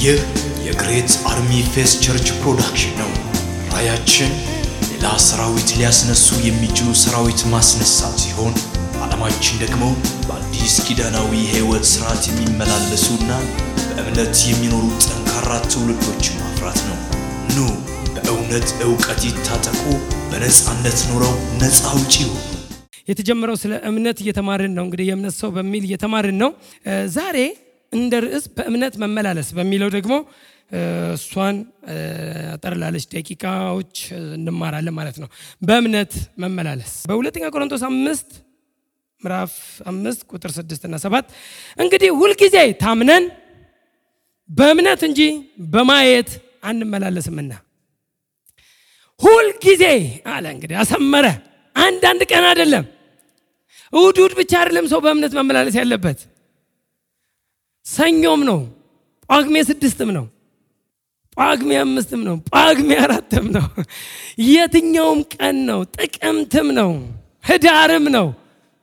ይህ የ Great Army Faith Church production ነው። ራያችን ሌላ ሰራዊት ሊያስነሱ የሚችሉ ሰራዊት ማስነሳት ሲሆን ዓላማችን ደግሞ በአዲስ ኪዳናዊ የሕይወት ሥርዓት የሚመላለሱና በእምነት የሚኖሩ ጠንካራ ትውልዶች ማፍራት ነው። ኑ በእውነት ዕውቀት ይታጠቁ፣ በነፃነት ኑረው ነፃ አውጪ የተጀመረው ስለ እምነት እየተማርን ነው። እንግዲህ የእምነት ሰው በሚል እየተማርን ነው። ዛሬ እንደ ርዕስ በእምነት መመላለስ በሚለው ደግሞ እሷን አጠር ላለች ደቂቃዎች እንማራለን ማለት ነው። በእምነት መመላለስ በሁለተኛ ቆሮንቶስ አምስት ምዕራፍ አምስት ቁጥር ስድስት እና ሰባት እንግዲህ ሁልጊዜ ታምነን በእምነት እንጂ በማየት አንመላለስምና ሁልጊዜ አለ። እንግዲህ አሰመረ። አንዳንድ ቀን አይደለም፣ እሑድ እሑድ ብቻ አይደለም ሰው በእምነት መመላለስ ያለበት ሰኞም ነው፣ ጳጉሜ ስድስትም ነው፣ ጳጉሜ አምስትም ነው፣ ጳጉሜ አራትም ነው፣ የትኛውም ቀን ነው፣ ጥቅምትም ነው፣ ህዳርም ነው፣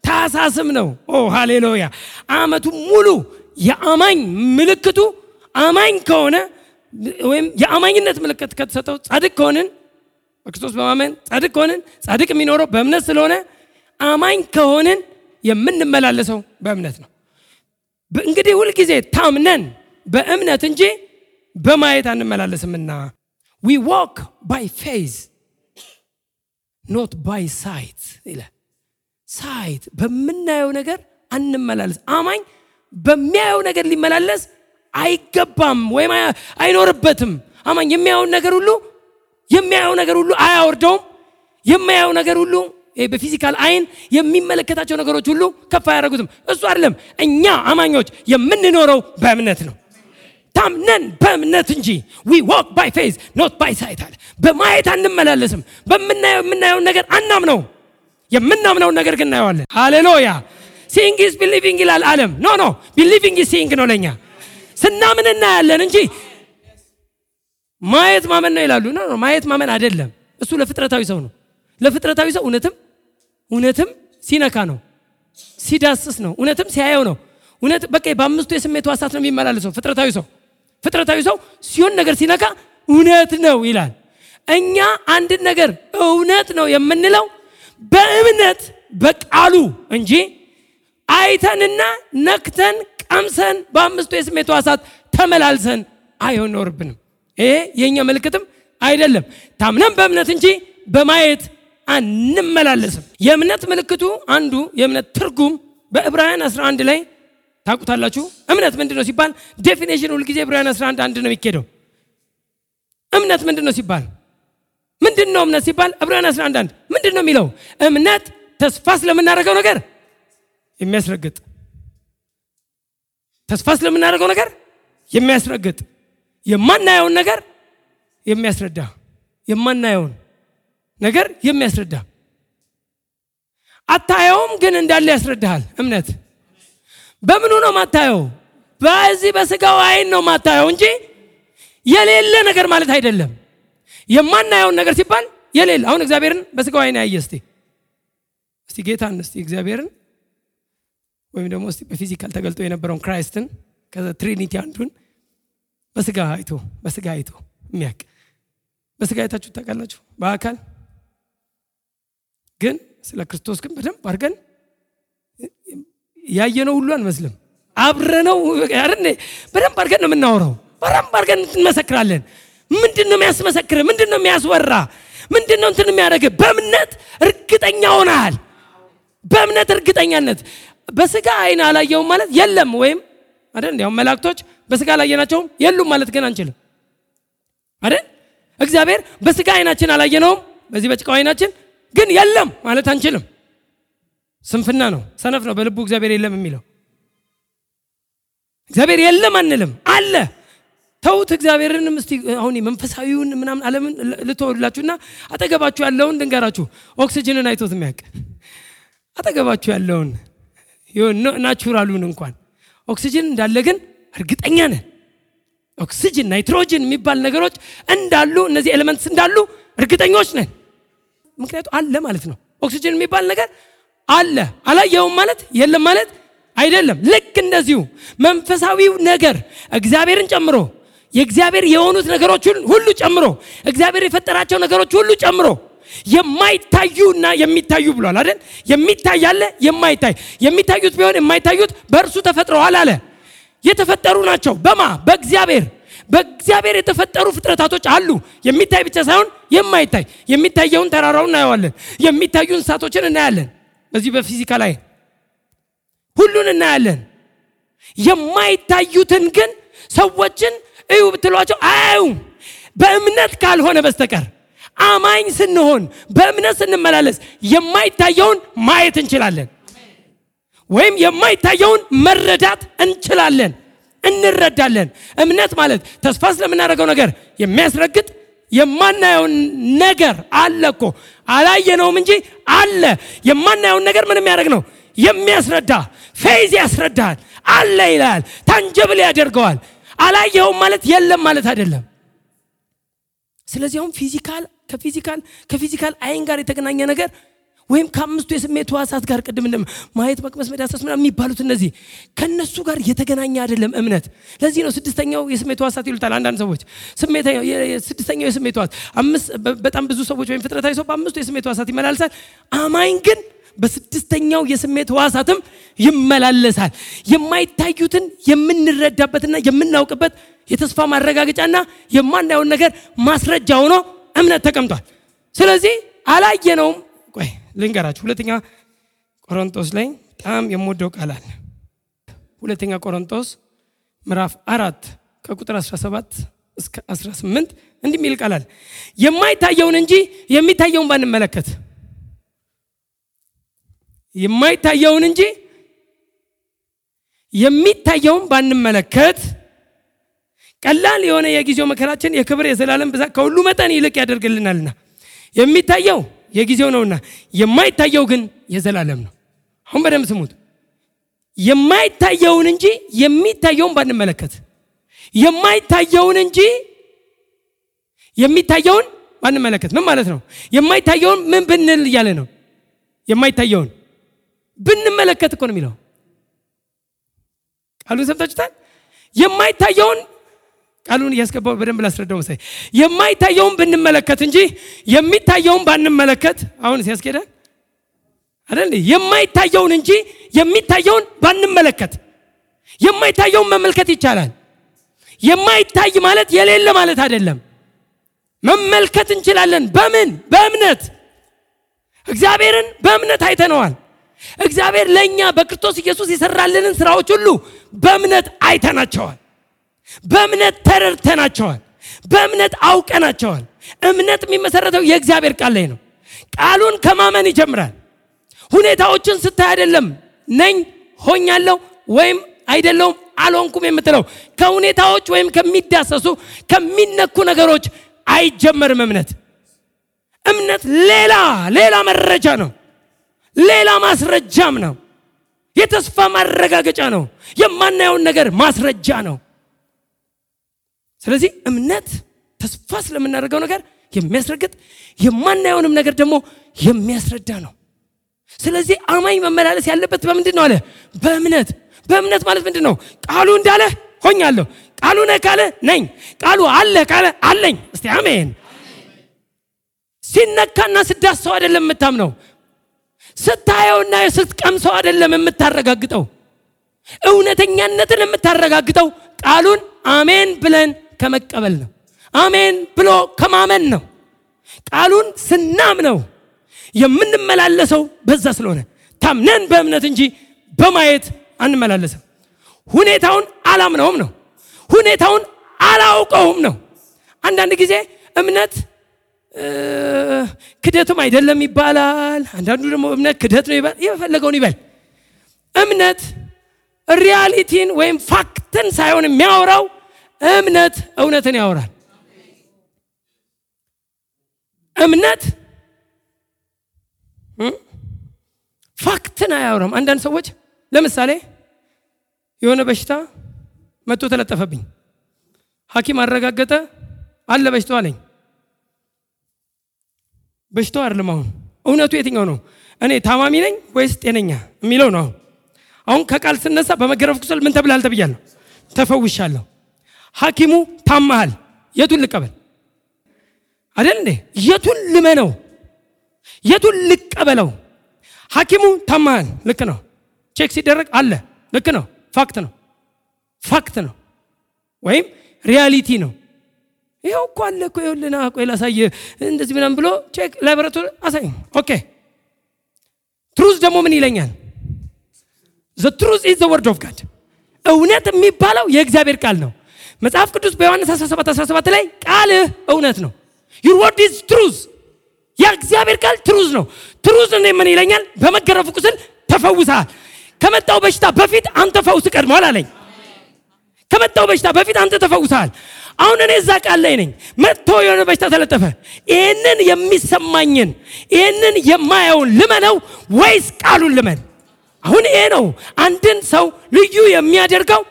ታሳስም ነው። ኦ ሃሌሉያ! አመቱ ሙሉ የአማኝ ምልክቱ አማኝ ከሆነ ወይም የአማኝነት ምልክት ከተሰጠው ጻድቅ ከሆንን በክርስቶስ በማመን ጻድቅ ከሆንን ጻድቅ የሚኖረው በእምነት ስለሆነ አማኝ ከሆንን የምንመላለሰው በእምነት ነው። እንግዲህ ሁልጊዜ ታምነን በእምነት እንጂ በማየት አንመላለስምና we walk by faith not by sight ይላል። sight በምናየው ነገር አንመላለስ። አማኝ በሚያየው ነገር ሊመላለስ አይገባም ወይም አይኖርበትም። አማኝ የሚያየውን ነገር ሁሉ የሚያየው ነገር ሁሉ አያወርደውም። የሚያየው ነገር ሁሉ በ physical አይን የሚመለከታቸው ነገሮች ሁሉ ከፍ አያደርጉትም። እሱ አይደለም። እኛ አማኞች የምንኖረው በእምነት ነው። ታምነን በእምነት እንጂ we walk by faith not by sight በማየት አንመላለስም። በምናየው የምናየውን ነገር አናምነው፣ የምናምነውን ነገር ግን እናየዋለን። ሃሌሉያ። seeing is believing ይላል ዓለም። no no believing seeing ነው ለእኛ ስናምን እናያለን እንጂ ማየት ማመን ነው ይላሉ። ማየት ማመን አይደለም። እሱ ለፍጥረታዊ ሰው ነው። ለፍጥረታዊ ሰው እውነትም እውነትም ሲነካ ነው፣ ሲዳስስ ነው፣ እውነትም ሲያየው ነው። እውነት በቃ በአምስቱ የስሜት ሕዋሳት ነው የሚመላለሰው ፍጥረታዊ ሰው። ፍጥረታዊ ሰው ሲሆን ነገር ሲነካ እውነት ነው ይላል። እኛ አንድን ነገር እውነት ነው የምንለው በእምነት በቃሉ እንጂ አይተንና ነክተን ቀምሰን በአምስቱ የስሜት ሕዋሳት ተመላልሰን አይኖርብንም። ይሄ የእኛ ምልክትም አይደለም። ታምነን በእምነት እንጂ በማየት አንመላለስም። የእምነት ምልክቱ አንዱ የእምነት ትርጉም በዕብራውያን 11 ላይ ታውቁታላችሁ። እምነት ምንድን ነው ሲባል definition ሁልጊዜ ዕብራውያን 11 አንድ ነው የሚኬደው። እምነት ምንድን ነው ሲባል ምንድን ነው እምነት ሲባል ዕብራውያን 11 አንድ ምንድን ነው የሚለው? እምነት ተስፋ ስለምናደርገው ነገር የሚያስረግጥ ተስፋ ስለምናደርገው ነገር የሚያስረግጥ የማናየውን ነገር የሚያስረዳ የማናየውን ነገር የሚያስረዳ አታየውም፣ ግን እንዳለ ያስረዳሃል። እምነት በምኑ ነው ማታየው? በዚህ በስጋው አይን ነው ማታየው እንጂ የሌለ ነገር ማለት አይደለም። የማናየውን ነገር ሲባል የሌለ አሁን እግዚአብሔርን በስጋው አይን ያየ እስቲ እስቲ ጌታን እስቲ እግዚአብሔርን ወይም ደግሞ እስቲ በ physical ተገልጦ የነበረውን Christ ን ከ Trinity አንዱን በስጋ አይቶ በስጋ አይቶ የሚያውቅ በስጋ አይታችሁ ታውቃላችሁ? በአካል ግን ስለ ክርስቶስ ግን በደንብ አድርገን ያየነው ሁሉ አንመስልም። አብረነው በደንብ አድርገን ነው የምናወራው። በደንብ አድርገን እንመሰክራለን። ምንድን ነው የሚያስመሰክር? ምንድን ነው የሚያስወራ? ምንድን ነው እንትን የሚያደርግ? በእምነት እርግጠኛ ሆነሃል። በእምነት እርግጠኛነት በስጋ አይን አላየውም ማለት የለም ወይም አይደል? እንዲያውም መላእክቶች በስጋ አላየናቸውም የሉም ማለት ግን አንችልም አይደል? እግዚአብሔር በስጋ አይናችን አላየነውም፣ በዚህ በጭቃው አይናችን ግን የለም ማለት አንችልም። ስንፍና ነው፣ ሰነፍ ነው በልቡ እግዚአብሔር የለም የሚለው። እግዚአብሔር የለም አንልም፣ አለ። ተውት እግዚአብሔርንም እስቲ አሁን መንፈሳዊውን ምናምን ዓለምን ልትወዱላችሁና አጠገባችሁ ያለውን ድንገራችሁ ኦክሲጅንን አይቶት የሚያውቅ አጠገባችሁ ያለውን natural ኡን እንኳን ኦክሲጅን እንዳለ ግን እርግጠኛ ነን። oxygen፣ nitrogen የሚባል ነገሮች እንዳሉ እነዚህ elements እንዳሉ እርግጠኞች ነን። ምክንያቱ አለ ማለት ነው። ኦክሲጅን የሚባል ነገር አለ። አላየውም ማለት የለም ማለት አይደለም። ልክ እንደዚሁ መንፈሳዊው ነገር እግዚአብሔርን ጨምሮ የእግዚአብሔር የሆኑት ነገሮች ሁሉ ጨምሮ እግዚአብሔር የፈጠራቸው ነገሮች ሁሉ ጨምሮ የማይታዩና የሚታዩ ብሏል አይደል? የሚታይ አለ፣ የማይታይ የሚታዩት ቢሆን የማይታዩት በእርሱ ተፈጥረዋል አለ። የተፈጠሩ ናቸው በማ በእግዚአብሔር በእግዚአብሔር የተፈጠሩ ፍጥረታቶች አሉ። የሚታይ ብቻ ሳይሆን የማይታይ የሚታየውን ተራራውን እናየዋለን። የሚታዩ እንስሳቶችን እናያለን። በዚህ በፊዚካ ላይ ሁሉን እናያለን። የማይታዩትን ግን ሰዎችን እዩ ብትሏቸው አያዩም። በእምነት ካልሆነ በስተቀር አማኝ ስንሆን በእምነት ስንመላለስ የማይታየውን ማየት እንችላለን፣ ወይም የማይታየውን መረዳት እንችላለን፣ እንረዳለን። እምነት ማለት ተስፋ ስለምናደርገው ነገር የሚያስረግጥ የማናየውን ነገር አለ እኮ አላየነውም እንጂ አለ። የማናየውን ነገር ምን የሚያደርግ ነው? የሚያስረዳ faith ያስረዳል። አለ ይላል፣ tangible ያደርገዋል። አላየኸውም ማለት የለም ማለት አይደለም። ስለዚህ አሁን physical ከ physical ከ physical አይን ጋር የተገናኘ ነገር ወይም ከአምስቱ የስሜት ሕዋሳት ጋር ቅድም ማየት፣ መቅመስ፣ መዳሰስ ምናምን የሚባሉት እነዚህ ከነሱ ጋር የተገናኘ አይደለም እምነት። ለዚህ ነው ስድስተኛው የስሜት ሕዋሳት ይሉታል አንዳንድ ሰዎች። ስድስተኛው የስሜት ሕዋስ በጣም ብዙ ሰዎች ወይም ፍጥረታዊ ሰው በአምስቱ የስሜት ሕዋሳት ይመላልሳል። አማኝ ግን በስድስተኛው የስሜት ሕዋሳትም ይመላለሳል። የማይታዩትን የምንረዳበትና የምናውቅበት የተስፋ ማረጋገጫና የማናየውን ነገር ማስረጃ ሆኖ እምነት ተቀምጧል። ስለዚህ አላየነውም። ልንገራችሁ። ሁለተኛ ቆሮንቶስ ላይ በጣም የምወደው ቃል አለ። ሁለተኛ ቆሮንቶስ ምዕራፍ አራት ከቁጥር 17 እስከ 18 እንዲህ የሚል ቃል የማይታየውን እንጂ የሚታየውን ባንመለከት የማይታየውን እንጂ የሚታየውን ባንመለከት ቀላል የሆነ የጊዜው መከራችን የክብር የዘላለም ብዛት ከሁሉ መጠን ይልቅ ያደርግልናልና። የሚታየው የጊዜው ነውና የማይታየው ግን የዘላለም ነው። አሁን በደንብ ስሙት። የማይታየውን እንጂ የሚታየውን ባንመለከት፣ የማይታየውን እንጂ የሚታየውን ባንመለከት ምን ማለት ነው? የማይታየውን ምን ብንል እያለ ነው? የማይታየውን ብንመለከት እኮ ነው የሚለው። ቃሉን ሰምታችሁታል። የማይታየውን ቃሉን እያስገባው በደንብ ላስረዳው መሳይ የማይታየውን ብንመለከት እንጂ የሚታየውን ባንመለከት አሁን ሲያስኬዳል አይደል? የማይታየውን እንጂ የሚታየውን ባንመለከት። የማይታየውን መመልከት ይቻላል። የማይታይ ማለት የሌለ ማለት አይደለም። መመልከት እንችላለን። በምን? በእምነት እግዚአብሔርን በእምነት አይተነዋል። እግዚአብሔር ለእኛ በክርስቶስ ኢየሱስ የሰራልንን ስራዎች ሁሉ በእምነት አይተናቸዋል። በእምነት ተረድተናቸዋል። በእምነት አውቀናቸዋል። እምነት የሚመሰረተው የእግዚአብሔር ቃል ላይ ነው። ቃሉን ከማመን ይጀምራል። ሁኔታዎችን ስታይ አይደለም ነኝ ሆኛለሁ ወይም አይደለውም አልሆንኩም የምትለው ከሁኔታዎች ወይም ከሚዳሰሱ ከሚነኩ ነገሮች አይጀመርም። እምነት እምነት ሌላ ሌላ መረጃ ነው። ሌላ ማስረጃም ነው። የተስፋ ማረጋገጫ ነው። የማናየውን ነገር ማስረጃ ነው። ስለዚህ እምነት ተስፋ ስለምናደርገው ነገር የሚያስረግጥ የማናየውንም ነገር ደግሞ የሚያስረዳ ነው። ስለዚህ አማኝ መመላለስ ያለበት በምንድን ነው አለ? በእምነት። በእምነት ማለት ምንድን ነው? ቃሉ እንዳለ ሆኛለሁ። ቃሉ ነህ ካለ ነኝ። ቃሉ አለ ካለ አለኝ። እስቲ አሜን። ሲነካና ስዳሰው አይደለም የምታምነው፣ ስታየውና ስትቀምሰው አይደለም የምታረጋግጠው። እውነተኛነትን የምታረጋግጠው ቃሉን አሜን ብለን ከመቀበል ነው። አሜን ብሎ ከማመን ነው። ቃሉን ስናምነው የምንመላለሰው በዛ ስለሆነ ታምነን በእምነት እንጂ በማየት አንመላለስም። ሁኔታውን አላምነውም ነው። ሁኔታውን አላውቀውም ነው። አንዳንድ ጊዜ እምነት ክደትም አይደለም ይባላል። አንዳንዱ ደግሞ እምነት ክደት ነው ይባል። የፈለገውን ይበል። እምነት reality ን ወይም fact ን ሳይሆን የሚያወራው እምነት እውነትን ያወራል። እምነት ፋክትን አያወራም። አንዳንድ ሰዎች ለምሳሌ የሆነ በሽታ መጥቶ ተለጠፈብኝ፣ ሐኪም አረጋገጠ አለ በሽታው አለኝ። በሽታው አይደለም። አሁን እውነቱ የትኛው ነው? እኔ ታማሚ ነኝ ወይስ ጤነኛ የሚለው ነው። አሁን አሁን ከቃል ስነሳ በመገረፍ ቁስል ምን ተብላል ተብያለሁ፣ ተፈውሻለሁ። ሐኪሙ ታመሃል። የቱን ልቀበል አይደል እንዴ? የቱን ልመነው? የቱን ልቀበለው? ሐኪሙ ታመሃል። ልክ ነው። check ሲደረግ አለ። ልክ ነው። fact ነው። fact ነው ወይም reality ነው። ይኸው እኮ አለ እኮ ይኸውልህ፣ ቆይ ላሳየህ፣ እንደዚህ ምናምን ብሎ check ላቦራቶሪ አሳይ። okay truth ደግሞ ምን ይለኛል? the truth is the word of God እውነት የሚባለው የእግዚአብሔር ቃል ነው። መጽሐፍ ቅዱስ በዮሐንስ 17 17 ላይ ቃልህ እውነት ነው። your word is truth የእግዚአብሔር ቃል truth ነው። truth እኔ ምን ይለኛል? በመገረፉ ቁስል ተፈውሰሃል። ከመጣው በሽታ በፊት አንተ ፈውስ ቀድሟል አለኝ። ከመጣው በሽታ በፊት አንተ ተፈውሰሃል። አሁን እኔ እዛ ቃል ላይ ነኝ። መጥቶ የሆነ በሽታ ተለጠፈ። ይህንን የሚሰማኝን ይህንን የማየውን ልመነው ወይስ ቃሉን ልመን? አሁን ይሄ ነው አንድን ሰው ልዩ የሚያደርገው።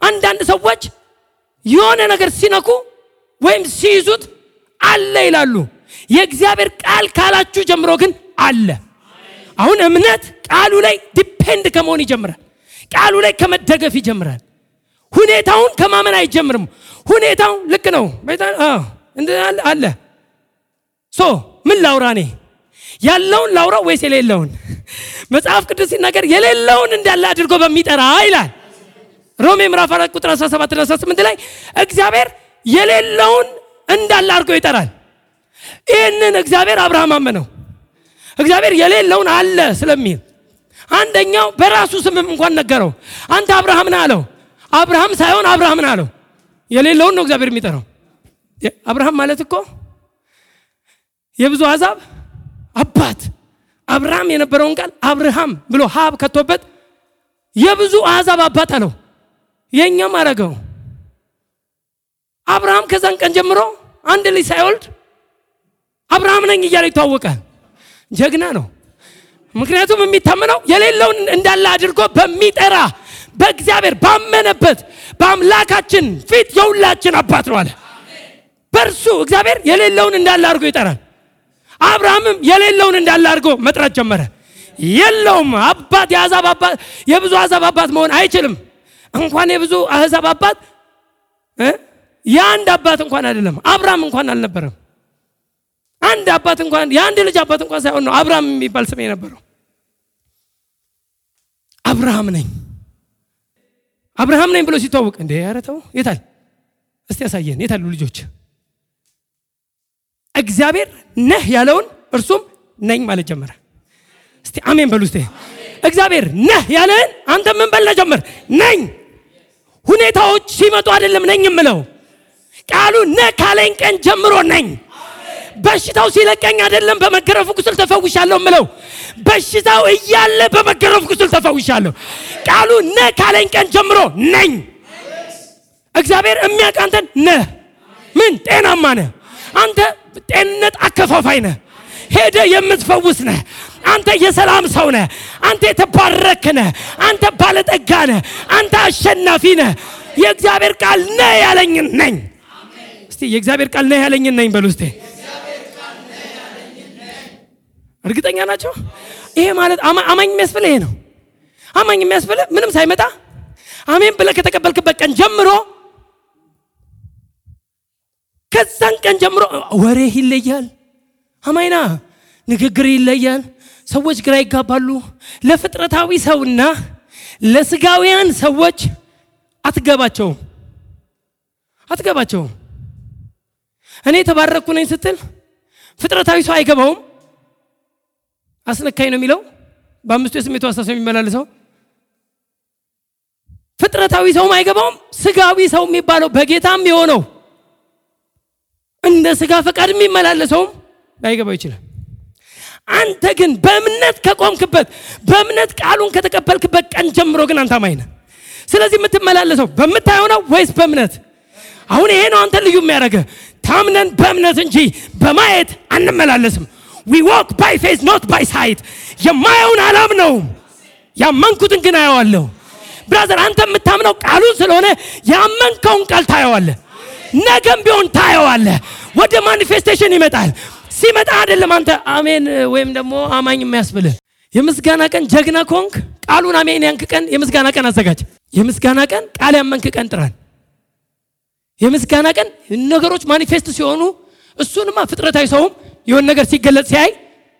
አንዳንድ ሰዎች የሆነ ነገር ሲነኩ ወይም ሲይዙት አለ ይላሉ። የእግዚአብሔር ቃል ካላችሁ ጀምሮ ግን አለ። አሁን እምነት ቃሉ ላይ depend ከመሆን ይጀምራል። ቃሉ ላይ ከመደገፍ ይጀምራል። ሁኔታውን ከማመን አይጀምርም። ሁኔታው ልክ ነው አለ። so ምን ላውራ እኔ ያለውን ላውራ ወይስ የሌለውን? መጽሐፍ ቅዱስ ሲናገር የሌለውን እንዳለ አድርጎ በሚጠራ ይላል። ሮሜ ምዕራፍ 4 ቁጥር 17 እና 18 ላይ እግዚአብሔር የሌለውን እንዳለ አድርጎ ይጠራል። ይህንን እግዚአብሔር አብርሃም አመነው። እግዚአብሔር የሌለውን አለ ስለሚል አንደኛው በራሱ ስምም እንኳን ነገረው። አንተ አብርሃም ነህ አለው። አብርሃም ሳይሆን አብርሃም ነህ አለው። የሌለውን ነው እግዚአብሔር የሚጠራው። አብርሃም ማለት እኮ የብዙ አሕዛብ አባት አብርሃም የነበረውን ቃል አብርሃም ብሎ ሀብ ከቶበት የብዙ አሕዛብ አባት አለው። የእኛም አረገው። አብርሃም ከዛን ቀን ጀምሮ አንድ ልጅ ሳይወልድ አብርሃም ነኝ እያለ ይተዋወቃል። ጀግና ነው። ምክንያቱም የሚታመነው የሌለውን እንዳለ አድርጎ በሚጠራ በእግዚአብሔር ባመነበት በአምላካችን ፊት የሁላችን አባት ነው አለ። በእርሱ እግዚአብሔር የሌለውን እንዳለ አድርጎ ይጠራል። አብርሃምም የሌለውን እንዳለ አድርጎ መጥራት ጀመረ። የለውም አባት የአሕዛብ አባት የብዙ አሕዛብ አባት መሆን አይችልም። እንኳን የብዙ አሕዛብ አባት የአንድ አባት እንኳን አይደለም። አብርሃም እንኳን አልነበረም። አንድ አባት እንኳን የአንድ ልጅ አባት እንኳን ሳይሆን ነው አብርሃም የሚባል ስም የነበረው። አብርሃም ነኝ። አብርሃም ነኝ ብሎ ሲተዋወቅ እንደ ኧረ የታል እስቲ ያሳየን የታሉ ልጆች? እግዚአብሔር ነህ ያለውን እርሱም ነኝ ማለት ጀመረ። እስቲ አሜን በሉ እስቲ። እግዚአብሔር ነህ ያለህን አንተ ምን በል ጀመር? ነኝ ሁኔታዎች ሲመጡ አይደለም ነኝ የምለው። ቃሉ ነህ ካለኝ ቀን ጀምሮ ነኝ። በሽታው ሲለቀኝ አይደለም በመገረፉ ቁስል ተፈውሻለሁ ምለው በሽታው እያለ በመገረፉ ቁስል ተፈውሻለሁ። ቃሉ ነህ ካለኝ ቀን ጀምሮ ነኝ። እግዚአብሔር የሚያውቅ ነህ። ምን? ጤናማ ነህ። አንተ ጤንነት አከፋፋይ ነህ። ሄደ የምትፈውስ ነህ አንተ የሰላም ሰው ነህ። አንተ የተባረክ ነህ። አንተ ባለጠጋ ነህ። አንተ አሸናፊ ነህ። የእግዚአብሔር ቃል ነህ ያለኝን ነኝ። እስቲ የእግዚአብሔር ቃል ነህ ያለኝን ነኝ በሉ እስቲ። እርግጠኛ ናቸው? ይሄ ማለት አማኝ የሚያስብል ይሄ ነው። አማኝ የሚያስብል ምንም ሳይመጣ አሜን ብለህ ከተቀበልክበት ቀን ጀምሮ ከዛን ቀን ጀምሮ ወሬህ ይለያል። አማይና ንግግር ይለያል። ሰዎች ግራ ይጋባሉ። ለፍጥረታዊ ሰውና ለስጋውያን ሰዎች አትገባቸውም። አትገባቸውም። እኔ የተባረኩ ነኝ ስትል ፍጥረታዊ ሰው አይገባውም። አስነካኝ ነው የሚለው። በአምስቱ የስሜቱ አስተሳሰብ የሚመላለሰው። ፍጥረታዊ ሰውም አይገባውም። ስጋዊ ሰው የሚባለው በጌታም የሆነው እንደ ስጋ ፈቃድ የሚመላለሰውም ላይገባው ይችላል አንተ ግን በእምነት ከቆምክበት በእምነት ቃሉን ከተቀበልክበት ቀን ጀምሮ ግን አንተ አማኝ ነህ። ስለዚህ የምትመላለሰው በምታየው ነው ወይስ በእምነት? አሁን ይሄ ነው አንተ ልዩ የሚያደርገን ታምነን በእምነት እንጂ በማየት አንመላለስም። we walk by faith not by sight የማየውን አላምነው ያመንኩትን ግን አየዋለሁ። brother አንተ የምታምነው ቃሉን ስለሆነ ያመንከውን ቃል ታየዋለህ። ነገም ቢሆን ታየዋለህ። ወደ manifestation ይመጣል ሲመጣ አይደለም አንተ አሜን ወይም ደግሞ አማኝ የሚያስብልህ። የምስጋና ቀን ጀግና ከሆንክ ቃሉን አሜን ያልክ ቀን የምስጋና ቀን አዘጋጅ። የምስጋና ቀን ቃል ያመንክ ቀን ጥራን። የምስጋና ቀን ነገሮች ማኒፌስት ሲሆኑ እሱንማ ፍጥረታዊ ሰውም የሆነ ነገር ሲገለጽ ሲያይ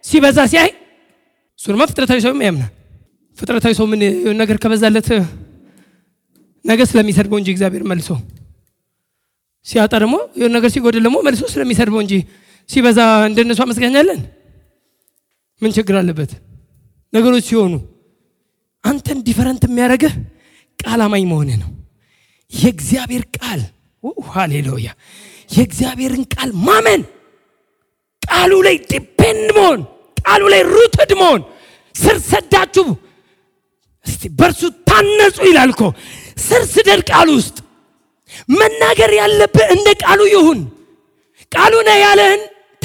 ሲበዛ ሲያይ እሱንማ ፍጥረታዊ ሰውም ያምናል። ፍጥረታዊ ሰው ምን የሆነ ነገር ከበዛለት ነገ ስለሚሰድበው እንጂ እግዚአብሔር መልሶ ሲያጣ ደግሞ የሆነ ነገር ሲጎድል ደግሞ መልሶ ስለሚሰድበው እንጂ ሲበዛ እንደነሱ አመስጋኛለን። ምን ችግር አለበት? ነገሮች ሲሆኑ አንተን different የሚያደርግህ ቃል አማኝ መሆንህ ነው። የእግዚአብሔር ቃል ሃሌሉያ! የእግዚአብሔርን ቃል ማመን፣ ቃሉ ላይ depend መሆን፣ ቃሉ ላይ rooted መሆን፣ ስር ሰዳችሁ እስቲ በእርሱ ታነጹ ይላል እኮ። ስር ስደድ ቃሉ ውስጥ መናገር ያለብህ እንደ ቃሉ ይሁን። ቃሉ ነው ያለህን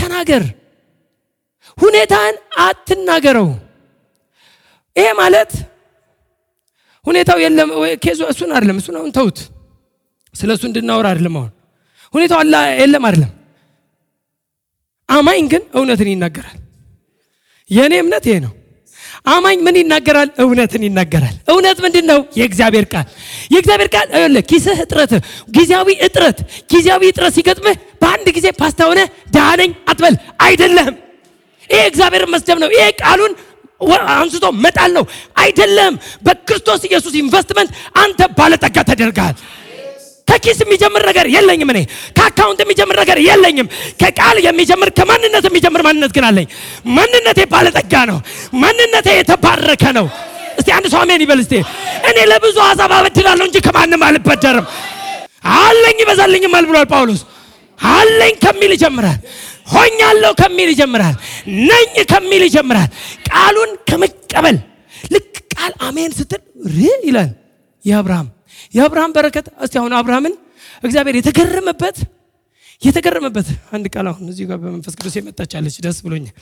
ተናገር። ሁኔታን አትናገረው። ይሄ ማለት ሁኔታው የለም ኬዙ እሱን አይደለም። እሱን አሁን ተውት። ስለ እሱ እንድናወራ አይደለም። አሁን ሁኔታው አላ የለም አይደለም። አማኝ ግን እውነትን ይናገራል። የእኔ እምነት ይሄ ነው። አማኝ ምን ይናገራል? እውነትን ይናገራል። እውነት ምንድን ነው? የእግዚአብሔር ቃል። የእግዚአብሔር ቃል ኪስህ እጥረት፣ ጊዜያዊ እጥረት፣ ጊዜያዊ እጥረት ሲገጥምህ በአንድ ጊዜ ፓስታ ሆነ ደሃ ነኝ አትበል። አይደለም። ይሄ እግዚአብሔርን መስደብ ነው። ይሄ ቃሉን አንስቶ መጣል ነው። አይደለም። በክርስቶስ ኢየሱስ ኢንቨስትመንት አንተ ባለጠጋ ተደርገሃል። ከኪስ የሚጀምር ነገር የለኝም። እኔ ከ account የሚጀምር ነገር የለኝም። ከቃል የሚጀምር ከማንነት የሚጀምር ማንነት ግን አለኝ። ማንነቴ ባለጠጋ ነው። ማንነቴ የተባረከ ነው። እስቲ አንድ ሰው አሜን ይበል። እስቲ እኔ ለብዙ አሕዛብ አበድራለሁ እንጂ ከማንም አልበደርም። አለኝ ይበዛልኝማል ብሏል ጳውሎስ። አለኝ ከሚል ይጀምራል። ሆኛለሁ ከሚል ይጀምራል። ነኝ ከሚል ይጀምራል። ቃሉን ከመቀበል ልክ ቃል አሜን ስትል ር ይላል የአብርሃም የአብርሃም በረከት። እስቲ አሁን አብርሃምን እግዚአብሔር የተገረመበት የተገረመበት አንድ ቃል አሁን እዚህ ጋር በመንፈስ ቅዱስ የመጣቻለች ደስ ብሎኛል።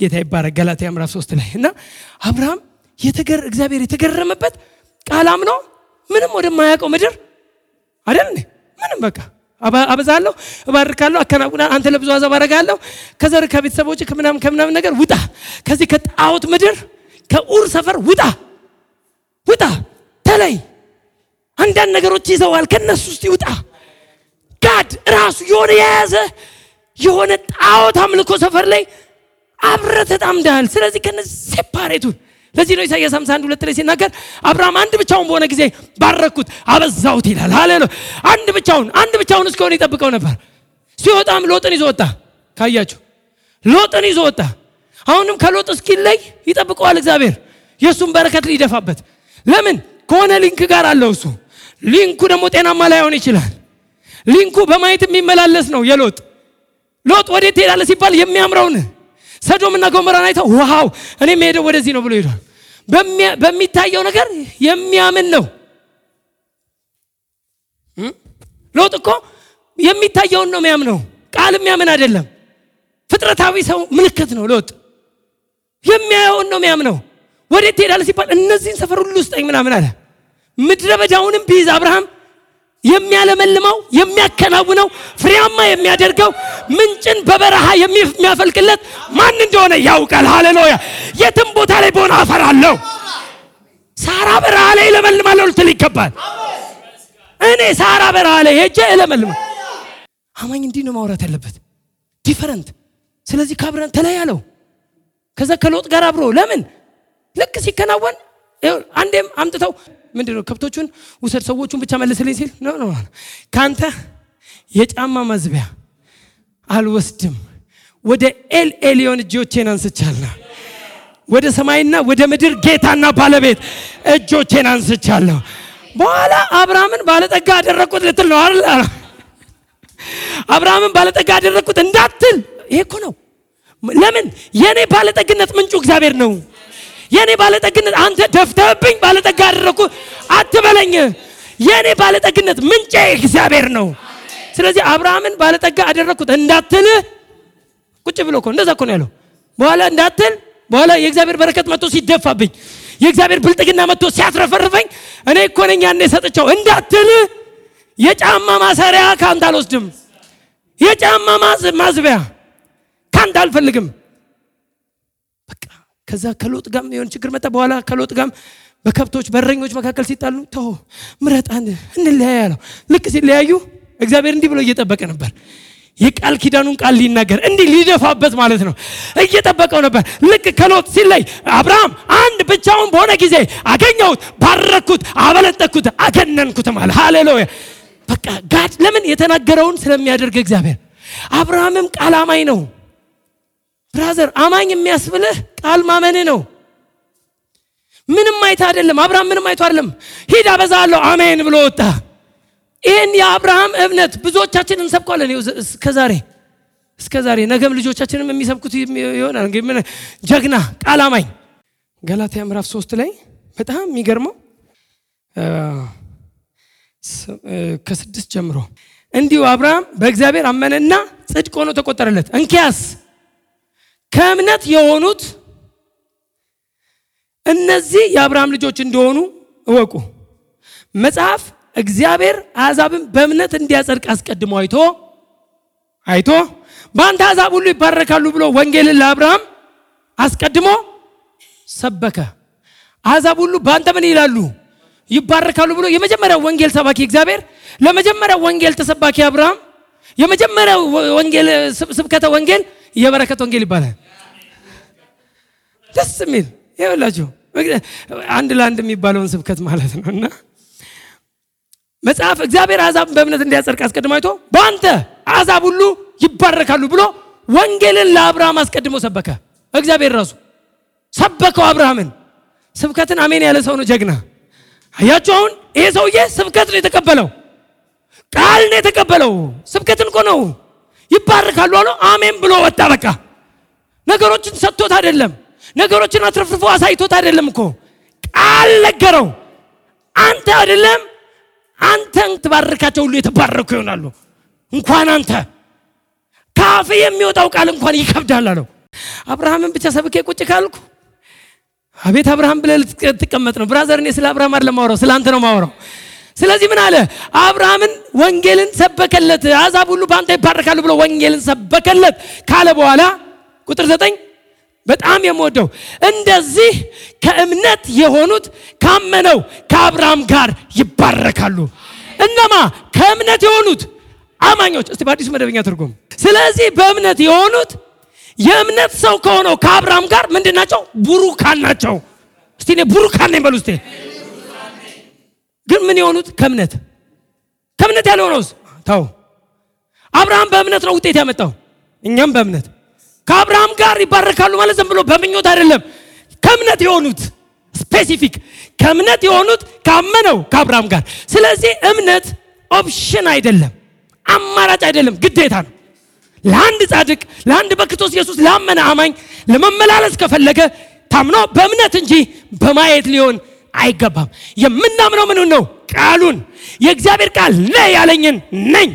ጌታ ይባረክ። ገላትያ ምዕራፍ ሶስት ላይ እና አብርሃም እግዚአብሔር የተገረመበት ቃል አምኖ ምንም ወደማያውቀው ምድር አይደል ምንም በቃ አበዛለሁ፣ እባርካለሁ፣ አከናውና አንተ ለብዙ አሕዛብ አደርጋለሁ። ከዘር ከቤተሰቦች ከምናምን ከምናምን ነገር ውጣ፣ ከዚህ ከጣዖት ምድር ከኡር ሰፈር ውጣ፣ ውጣ፣ ተለይ አንዳንድ ነገሮች ይዘዋል። ከነሱ ውስጥ ይውጣ። God ራሱ የሆነ የያዘ የሆነ ጣዖት አምልኮ ሰፈር ላይ አብረ ተጣምደሃል። ስለዚህ ከነዚህ separate ሁን ለዚህ ነው ኢሳያስ 51 ሁለት ላይ ሲናገር አብርሃም አንድ ብቻውን በሆነ ጊዜ ባረኩት አበዛሁት ይላል። ሃሌሉያ! አንድ ብቻውን አንድ ብቻውን እስከሆነ ይጠብቀው ነበር። ሲወጣም ሎጥን ይዞ ወጣ። ካያችሁ ሎጥን ይዞ ወጣ። አሁንም ከሎጥ እስኪለይ ይጠብቀዋል እግዚአብሔር የእሱን በረከት ሊደፋበት። ለምን ከሆነ link ጋር አለው እሱ link ኡ ደግሞ ጤናማ ላይሆን ይችላል። link ኡ በማየት የሚመላለስ ነው። የሎጥ ሎጥ ወዴት ትሄዳለህ ሲባል የሚያምረውን ሰዶምና ገሞራን አይተው wow እኔ የምሄደው ወደዚህ ነው ብሎ ሄዷል። በሚታየው ነገር የሚያምን ነው። ሎጥ እኮ የሚታየውን ነው የሚያምነው፣ ቃል የሚያምን አይደለም። ፍጥረታዊ ሰው ምልክት ነው ሎጥ። የሚያየውን ነው የሚያምነው። ወዴት ትሄዳለህ ሲባል እነዚህን ሰፈር ሁሉ ውስጠኝ ምናምን አለ። ምድረ በዳውንም ቢይዝ አብርሃም የሚያለመልመው የሚያከናውነው ፍሬያማ የሚያደርገው ምንጭን በበረሃ የሚያፈልቅለት ማን እንደሆነ ያውቃል። ሃሌሉያ! የትም ቦታ ላይ በሆነ አፈራለሁ። ሰሃራ በረሃ ላይ እለመልማለሁ ልትል ይገባል። እኔ ሰሃራ በረሃ ላይ ሄጄ እለመልማለሁ። አማኝ እንዲህ ነው ማውራት ያለበት፣ different። ስለዚህ ከአብረን ተለያለው። ከዛ ከሎጥ ጋር አብሮ ለምን ልክ ሲከናወን አንዴም አምጥተው ምንድን ነው ከብቶቹን ውሰድ ሰዎቹን ብቻ መልስልኝ ሲል no ከአንተ የጫማ ማዝቢያ አልወስድም። ወደ ኤል ኤሊዮን እጆቼን አንስቻለሁ። ወደ ሰማይና ወደ ምድር ጌታና ባለቤት እጆቼን አንስቻለሁ። በኋላ አብርሃምን ባለጠጋ አደረግኩት ልትል ነው አይደል? አብርሃምን ባለጠጋ አደረግኩት እንዳትል። ይሄ እኮ ነው። ለምን? የእኔ ባለጠግነት ምንጩ እግዚአብሔር ነው የእኔ ባለጠግነት አንተ ደፍተህብኝ ባለጠጋ አደረግኩ አትበለኝ። የእኔ ባለጠግነት ምንጬ እግዚአብሔር ነው። ስለዚህ አብርሃምን ባለጠጋ አደረግኩት እንዳትል ቁጭ ብሎ እኮ እንደዛ እኮ ነው ያለው። በኋላ እንዳትል በኋላ የእግዚአብሔር በረከት መጥቶ ሲደፋብኝ፣ የእግዚአብሔር ብልጥግና መጥቶ ሲያትረፈርፈኝ እኔ እኮ ነኝ ያኔ ሰጥቼው እንዳትል የጫማ ማሰሪያ ከአንተ አልወስድም። የጫማ ማዝቢያ ከአንተ አልፈልግም። ከዛ ከሎጥ ጋም የሆነ ችግር መጣ። በኋላ ከሎጥ ጋም በከብቶች በረኞች መካከል ሲጣሉ ተው ምረጥ እንለያያ ነው። ልክ ሲለያዩ እግዚአብሔር እንዲህ ብሎ እየጠበቀ ነበር። የቃል ኪዳኑን ቃል ሊናገር እንዲህ ሊደፋበት ማለት ነው። እየጠበቀው ነበር። ልክ ከሎጥ ሲለይ አብርሃም አንድ ብቻውን በሆነ ጊዜ አገኘሁት፣ ባረኩት፣ አበለጠኩት፣ አገነንኩት አለ። ሃሌሉያ በቃ God ለምን የተናገረውን ስለሚያደርግ እግዚአብሔር። አብርሃምም ቃል አማኝ ነው። brother አማኝ የሚያስብልህ ቃል ማመንህ ነው። ምንም አይቶ አይደለም። አብርሃም ምንም አይቶ አይደለም። ሂድ አበዛለሁ አሜን ብሎ ወጣ። ይህን የአብርሃም እምነት ብዙዎቻችን እንሰብኳለን እስከ ዛሬ እስከ ዛሬ ነገም ልጆቻችንም የሚሰብኩት ይሆናል። እንግዲህ ጀግና ቃል አማኝ ገላትያ ምዕራፍ ሶስት ላይ በጣም የሚገርመው ከስድስት ጀምሮ እንዲሁ አብርሃም በእግዚአብሔር አመነና ጽድቅ ሆኖ ተቆጠረለት። እንኪያስ ከእምነት የሆኑት እነዚህ የአብርሃም ልጆች እንደሆኑ እወቁ። መጽሐፍ እግዚአብሔር አሕዛብን በእምነት እንዲያጸድቅ አስቀድሞ አይቶ አይቶ በአንተ አሕዛብ ሁሉ ይባረካሉ ብሎ ወንጌልን ለአብርሃም አስቀድሞ ሰበከ። አሕዛብ ሁሉ በአንተ ምን ይላሉ? ይባረካሉ ብሎ የመጀመሪያው ወንጌል ሰባኪ እግዚአብሔር ለመጀመሪያው ወንጌል ተሰባኪ አብርሃም የመጀመሪያው ወንጌል ስብከተ ወንጌል የበረከት ወንጌል ይባላል። ደስ የሚል ይኸውላችሁ አንድ ለአንድ የሚባለውን ስብከት ማለት ነው እና መጽሐፍ እግዚአብሔር አሕዛብን በእምነት እንዲያጸድቅ አስቀድሞ አይቶ በአንተ አሕዛብ ሁሉ ይባረካሉ ብሎ ወንጌልን ለአብርሃም አስቀድሞ ሰበከ። እግዚአብሔር ራሱ ሰበከው አብርሃምን። ስብከትን አሜን ያለ ሰው ነው ጀግና። አያችሁ፣ አሁን ይሄ ሰውዬ ስብከት ነው የተቀበለው፣ ቃል ነው የተቀበለው። ስብከትን እኮ ነው ይባረካሉ አለ። አሜን ብሎ ወጣ። በቃ ነገሮችን ሰጥቶት አይደለም፣ ነገሮችን አትረፍርፎ አሳይቶት አይደለም እኮ ቃል ነገረው። አንተ አይደለም አንተን ትባርካቸው ሁሉ የተባረኩ ይሆናሉ። እንኳን አንተ ካፍ የሚወጣው ቃል እንኳን ይከብዳል አለው። አብርሃምን ብቻ ሰብኬ ቁጭ ካልኩ አቤት አብርሃም ብለህ ልትቀመጥ ነው። ብራዘር፣ እኔ ስለ አብርሃም አይደለም ማውራው፣ ስለ አንተ ነው ማውራው። ስለዚህ ምን አለ? አብርሃምን ወንጌልን ሰበከለት። አሕዛብ ሁሉ በአንተ ይባረካሉ ብሎ ወንጌልን ሰበከለት ካለ በኋላ ቁጥር ዘጠኝ በጣም የምወደው እንደዚህ ከእምነት የሆኑት ካመነው ከአብርሃም ጋር ይባረካሉ። እነማ ከእምነት የሆኑት አማኞች። እስቲ በአዲሱ መደበኛ ትርጉም። ስለዚህ በእምነት የሆኑት የእምነት ሰው ከሆነው ከአብርሃም ጋር ምንድን ናቸው? ቡሩካን ናቸው። እስቲ ቡሩካን ነኝ በሉ ግን ምን የሆኑት ከእምነት ከእምነት ያልሆነውስ ተው። አብርሃም በእምነት ነው ውጤት ያመጣው፣ እኛም በእምነት ከአብርሃም ጋር ይባረካሉ ማለት ዝም ብሎ በምኞት አይደለም። ከእምነት የሆኑት specific ከእምነት የሆኑት ካመነው ከአብርሃም ጋር። ስለዚህ እምነት option አይደለም፣ አማራጭ አይደለም፣ ግዴታ ነው። ለአንድ ጻድቅ ለአንድ በክርስቶስ ኢየሱስ ላመነ አማኝ ለመመላለስ ከፈለገ ታምኖ በእምነት እንጂ በማየት ሊሆን አይገባም። የምናምነው ምን ነው? ቃሉን የእግዚአብሔር ቃል ነህ ያለኝን ነኝ።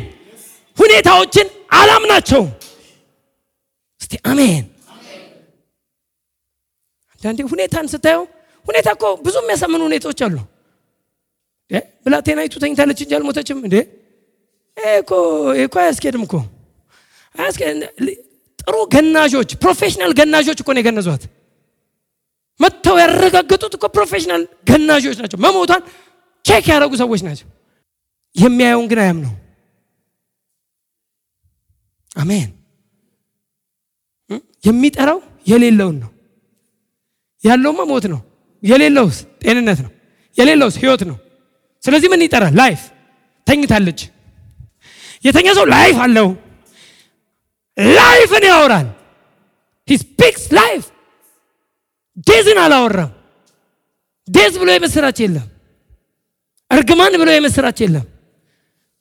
ሁኔታዎችን አላምናቸውም። እስቲ አሜን። አንዳንዴ ሁኔታን ስታየው ሁኔታ እኮ ብዙ የሚያሳምኑ ሁኔታዎች አሉ። ብላቴናይቱ ተኝታለች እንጂ አልሞተችም እንዴ? እኮ አያስኬድም እኮ ጥሩ ገናዦች፣ professional ገናዦች እኮ ነው የገነዟት። መጥተው ያረጋገጡት እኮ professional ገናዦች ናቸው። መሞቷን check ያደረጉ ሰዎች ናቸው። የሚያየውን ግን አያምነው። አሜን። የሚጠራው የሌለውን ነው። ያለውማ ሞት ነው። የሌለውስ ጤንነት ነው። የሌለውስ ህይወት ነው። ስለዚህ ምን ይጠራል? life። ተኝታለች። የተኛ ሰው life አለው። life ን ያወራል። He speaks life። death ን አላወራም። death ብሎ የምስራች የለም። እርግማን ብሎ የምስራች የለም።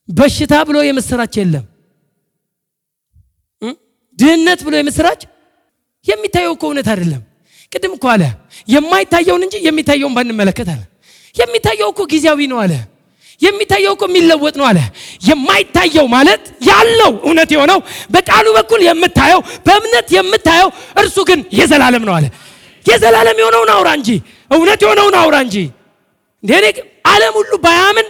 በሽታ ብሎ የምስራች የለም። ድህነት ብሎ የምስራች የሚታየው እኮ እውነት አይደለም። ቅድም እኮ አለ የማይታየውን እንጂ የሚታየውን ባንመለከት አለ። የሚታየው እኮ ጊዜያዊ ነው አለ። የሚታየው እኮ የሚለወጥ ነው አለ። የማይታየው ማለት ያለው እውነት የሆነው በቃሉ በኩል የምታየው በእምነት የምታየው እርሱ ግን የዘላለም ነው አለ። የዘላለም የሆነውን አውራ እንጂ እውነት የሆነውን አውራ እንጂ እኔ ዓለም ሁሉ ባያምን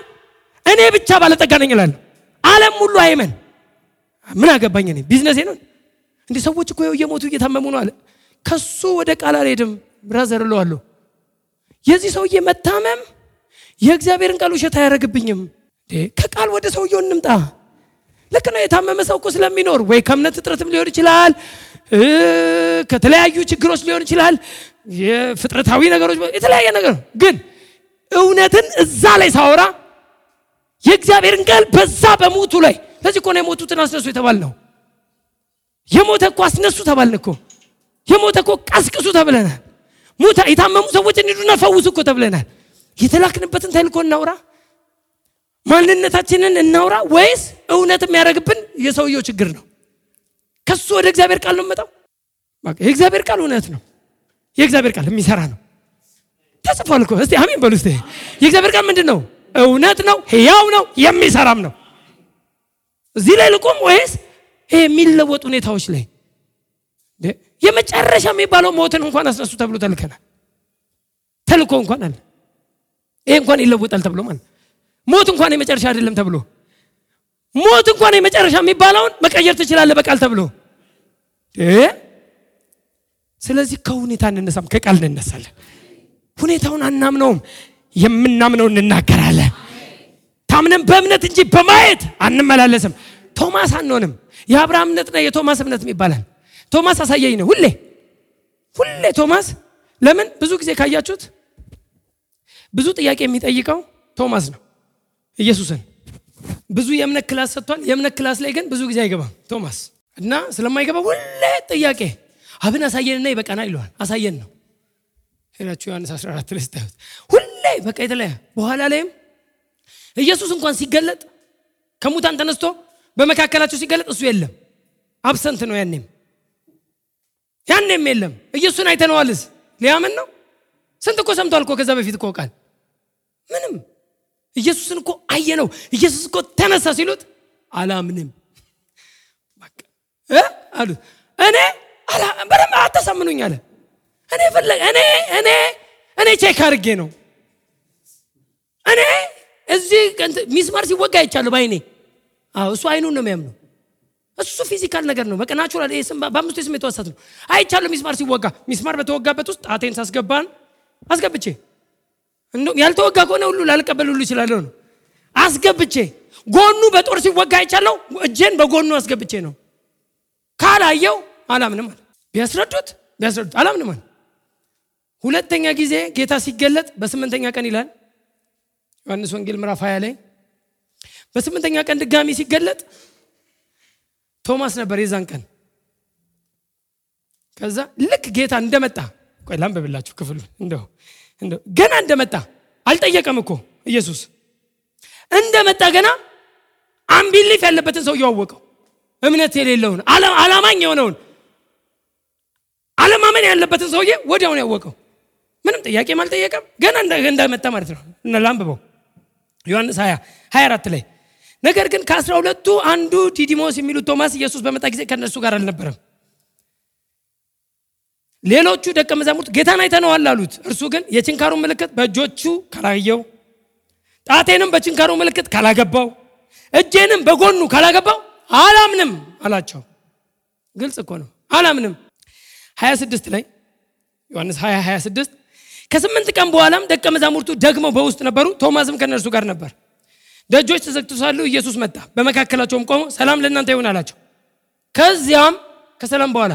እኔ ብቻ ባለጠጋ ነኝ እላለሁ። ዓለም ሁሉ አይመን ምን አገባኝ እኔ ቢዝነሴ ነው። እንዲህ ሰዎች እኮ እየሞቱ እየታመሙ ነው አለ። ከሱ ወደ ቃል አልሄድም ብራዘር እለዋለሁ። የዚህ ሰውዬ መታመም የእግዚአብሔርን ቃል ውሸት አያደርግብኝም። ከቃል ወደ ሰውየው እንምጣ። ልክ ነው። የታመመ ሰው እኮ ስለሚኖር ወይ ከእምነት እጥረትም ሊሆን ይችላል፣ ከተለያዩ ችግሮች ሊሆን ይችላል፣ የፍጥረታዊ ነገሮች፣ የተለያየ ነገር ግን እውነትን እዛ ላይ ሳወራ የእግዚአብሔርን ቃል በዛ በሞቱ ላይ ለዚህ እኮ የሞቱትን አስነሱ የተባል ነው። የሞተ እኮ አስነሱ ተባልን እኮ የሞተ እኮ ቀስቅሱ ተብለናል። ሙታ የታመሙ ሰዎች እንሂዱና ፈውሱ እኮ ተብለናል። የተላክንበትን ተልእኮ እናውራ፣ ማንነታችንን እናውራ፣ ወይስ እውነት የሚያደርግብን የሰውየው ችግር ነው? ከሱ ወደ እግዚአብሔር ቃል ነው መጣው። የእግዚአብሔር ቃል እውነት ነው። የእግዚአብሔር ቃል የሚሰራ ነው። ተጽፏል እኮ እስቲ አሜን በሉ እስቲ። የእግዚአብሔር ቃል ምንድን ነው? እውነት ነው፣ ሕያው ነው፣ የሚሰራም ነው። እዚህ ላይ ልቆም ወይስ ይሄ የሚለወጥ ሁኔታዎች ላይ የመጨረሻ የሚባለው ሞትን እንኳን አስነሱ ተብሎ ተልከናል። ተልኮ እንኳን አለ። ይሄ እንኳን ይለወጣል ተብሎ ማለት ሞት እንኳን የመጨረሻ አይደለም ተብሎ ሞት እንኳን የመጨረሻ የሚባለውን መቀየር ትችላለህ በቃል ተብሎ ስለዚህ ከሁኔታ እንነሳም ከቃል እንነሳለን። ሁኔታውን አናምነውም፣ የምናምነው እንናገራለን። ታምነን በእምነት እንጂ በማየት አንመላለስም። ቶማስ አንሆንም። የአብርሃም እምነትና የቶማስ እምነት ይባላል። ቶማስ አሳየኝ ነው ሁሌ ሁሌ ቶማስ። ለምን ብዙ ጊዜ ካያችሁት ብዙ ጥያቄ የሚጠይቀው ቶማስ ነው ኢየሱስን። ብዙ የእምነት class ሰጥቷል። የእምነት class ላይ ግን ብዙ ጊዜ አይገባም ቶማስ እና ስለማይገባ ሁሌ ጥያቄ አብን አሳየንና ይበቃና ይለዋል። አሳየን ነው ሄዳችሁ ዮሐንስ 14 ላይ ስታዩት ሁሌ በቃ የተለያ በኋላ ላይም ኢየሱስ እንኳን ሲገለጥ ከሙታን ተነስቶ በመካከላቸው ሲገለጥ እሱ የለም፣ አብሰንት ነው። ያኔም ያኔም የለም። ኢየሱስን አይተነዋልስ ሊያምን ነው። ስንት እኮ ሰምቷል እኮ ከዛ በፊት እኮ ቃል ምንም ኢየሱስን እኮ አየነው፣ ኢየሱስ እኮ ተነሳ ሲሉት አላምንም አሉት። እኔ በደንብ አታሳምኑኝ አለ። እኔ ፈለግ እኔ እኔ እኔ check አድርጌ ነው እኔ እዚህ ሚስማር ሲወጋ አይቻለሁ ባይኔ። እሱ አይኑን ነው የሚያምነው። እሱ physical ነገር ነው። በቃ natural በአምስቱ የስሜት ሕዋሳት ነው። አይቻለሁ ሚስማር ሲወጋ። ሚስማር በተወጋበት ውስጥ ጣቴን ሳስገባን አስገብቼ እንደውም ያልተወጋ ከሆነ ሁሉ ላልቀበል ሁሉ ይችላለሁ ነው አስገብቼ ጎኑ በጦር ሲወጋ አይቻለሁ። እጄን በጎኑ አስገብቼ ነው። ካላየው አላምንም አለ። ቢያስረዱት ቢያስረዱት አላምንም አለ። ሁለተኛ ጊዜ ጌታ ሲገለጥ በስምንተኛ ቀን ይላል ዮሐንስ ወንጌል ምዕራፍ 20 ላይ በስምንተኛ ቀን ድጋሚ ሲገለጥ ቶማስ ነበር የዛን ቀን። ከዛ ልክ ጌታ እንደመጣ ቆይ ላንብብላችሁ ክፍሉን ገና እንደመጣ አልጠየቀም እኮ ኢየሱስ። እንደመጣ ገና አምቢሊፍ ያለበትን ሰው እያወቀው እምነት የሌለውን አላማኝ የሆነውን አለማመን ያለበትን ሰውዬ ወዲያውን ያወቀው ምንም ጥያቄም አልጠየቀም። ገና እንደመጣ ማለት ነው። ላንብበው ዮሐንስ 20 24 ላይ ነገር ግን ከአስራ ሁለቱ አንዱ ዲዲሞስ የሚሉት ቶማስ ኢየሱስ በመጣ ጊዜ ከእነሱ ጋር አልነበረም። ሌሎቹ ደቀ መዛሙርት ጌታን አይተነዋል አሉት። እርሱ ግን የችንካሩ ምልክት በእጆቹ ካላየው፣ ጣቴንም በችንካሩ ምልክት ካላገባው፣ እጄንም በጎኑ ካላገባው አላምንም አላቸው። ግልጽ እኮ ነው። አላምንም 26 ላይ ዮሐንስ 20 26 ከስምንት ቀን በኋላም ደቀ መዛሙርቱ ደግሞ በውስጥ ነበሩ፣ ቶማስም ከእነርሱ ጋር ነበር። ደጆች ተዘግተው ሳሉ ኢየሱስ መጣ፣ በመካከላቸውም ቆሞ ሰላም ለእናንተ ይሁን አላቸው። ከዚያም ከሰላም በኋላ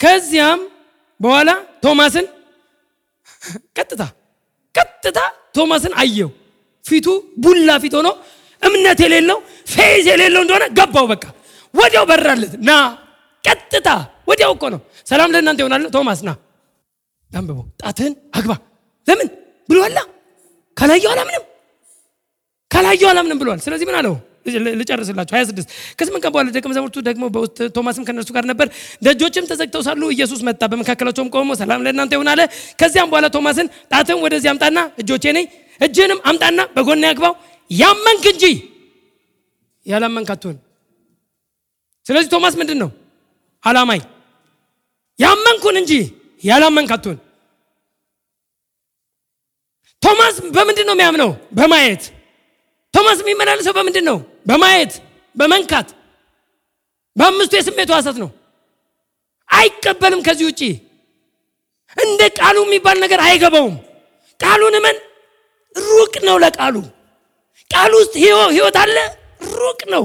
ከዚያም በኋላ ቶማስን ቀጥታ ቀጥታ ቶማስን አየው። ፊቱ ቡላ ፊት ሆኖ እምነት የሌለው faith የሌለው እንደሆነ ገባው። በቃ ወዲያው በራለት ና ቀጥታ ወዲያው እኮ ነው ሰላም ለእናንተ ይሆናል። ቶማስ ና አንብቦ ጣትህን አግባ ለምን ብሏላ? ካላየው አላምንም ካላየው አላምንም ብሏል። ስለዚህ ምን አለው? ልጨርስላችሁ 26 ከስምንት ቀን በኋላ ደቀ መዛሙርቱ ደግሞ በውስጥ ቶማስም ከእነርሱ ጋር ነበር። ደጆችም ተዘግተው ሳሉ ኢየሱስ መጣ፣ በመካከላቸውም ቆሞ ሰላም ለእናንተ ይሁን አለ። ከዚያም በኋላ ቶማስን ጣትህን ወደዚህ አምጣና እጆቼን እይ፣ እጅህንም አምጣና በጎኔ አግባው፣ ያመንክ እንጂ ያላመንክ አትሁን። ስለዚህ ቶማስ ምንድን ነው? አላማኝ ያመንክ ሁን እንጂ ያላመንክ አትሁን። ቶማስ በምንድን ነው የሚያምነው? በማየት ቶማስ የሚመላለሰው በምንድን ነው? በማየት በመንካት በአምስቱ የስሜት ሕዋሳት ነው። አይቀበልም ከዚህ ውጭ እንደ ቃሉ የሚባል ነገር አይገባውም። ቃሉን እመን ሩቅ ነው ለቃሉ ቃሉ ውስጥ ህይወት አለ፣ ሩቅ ነው።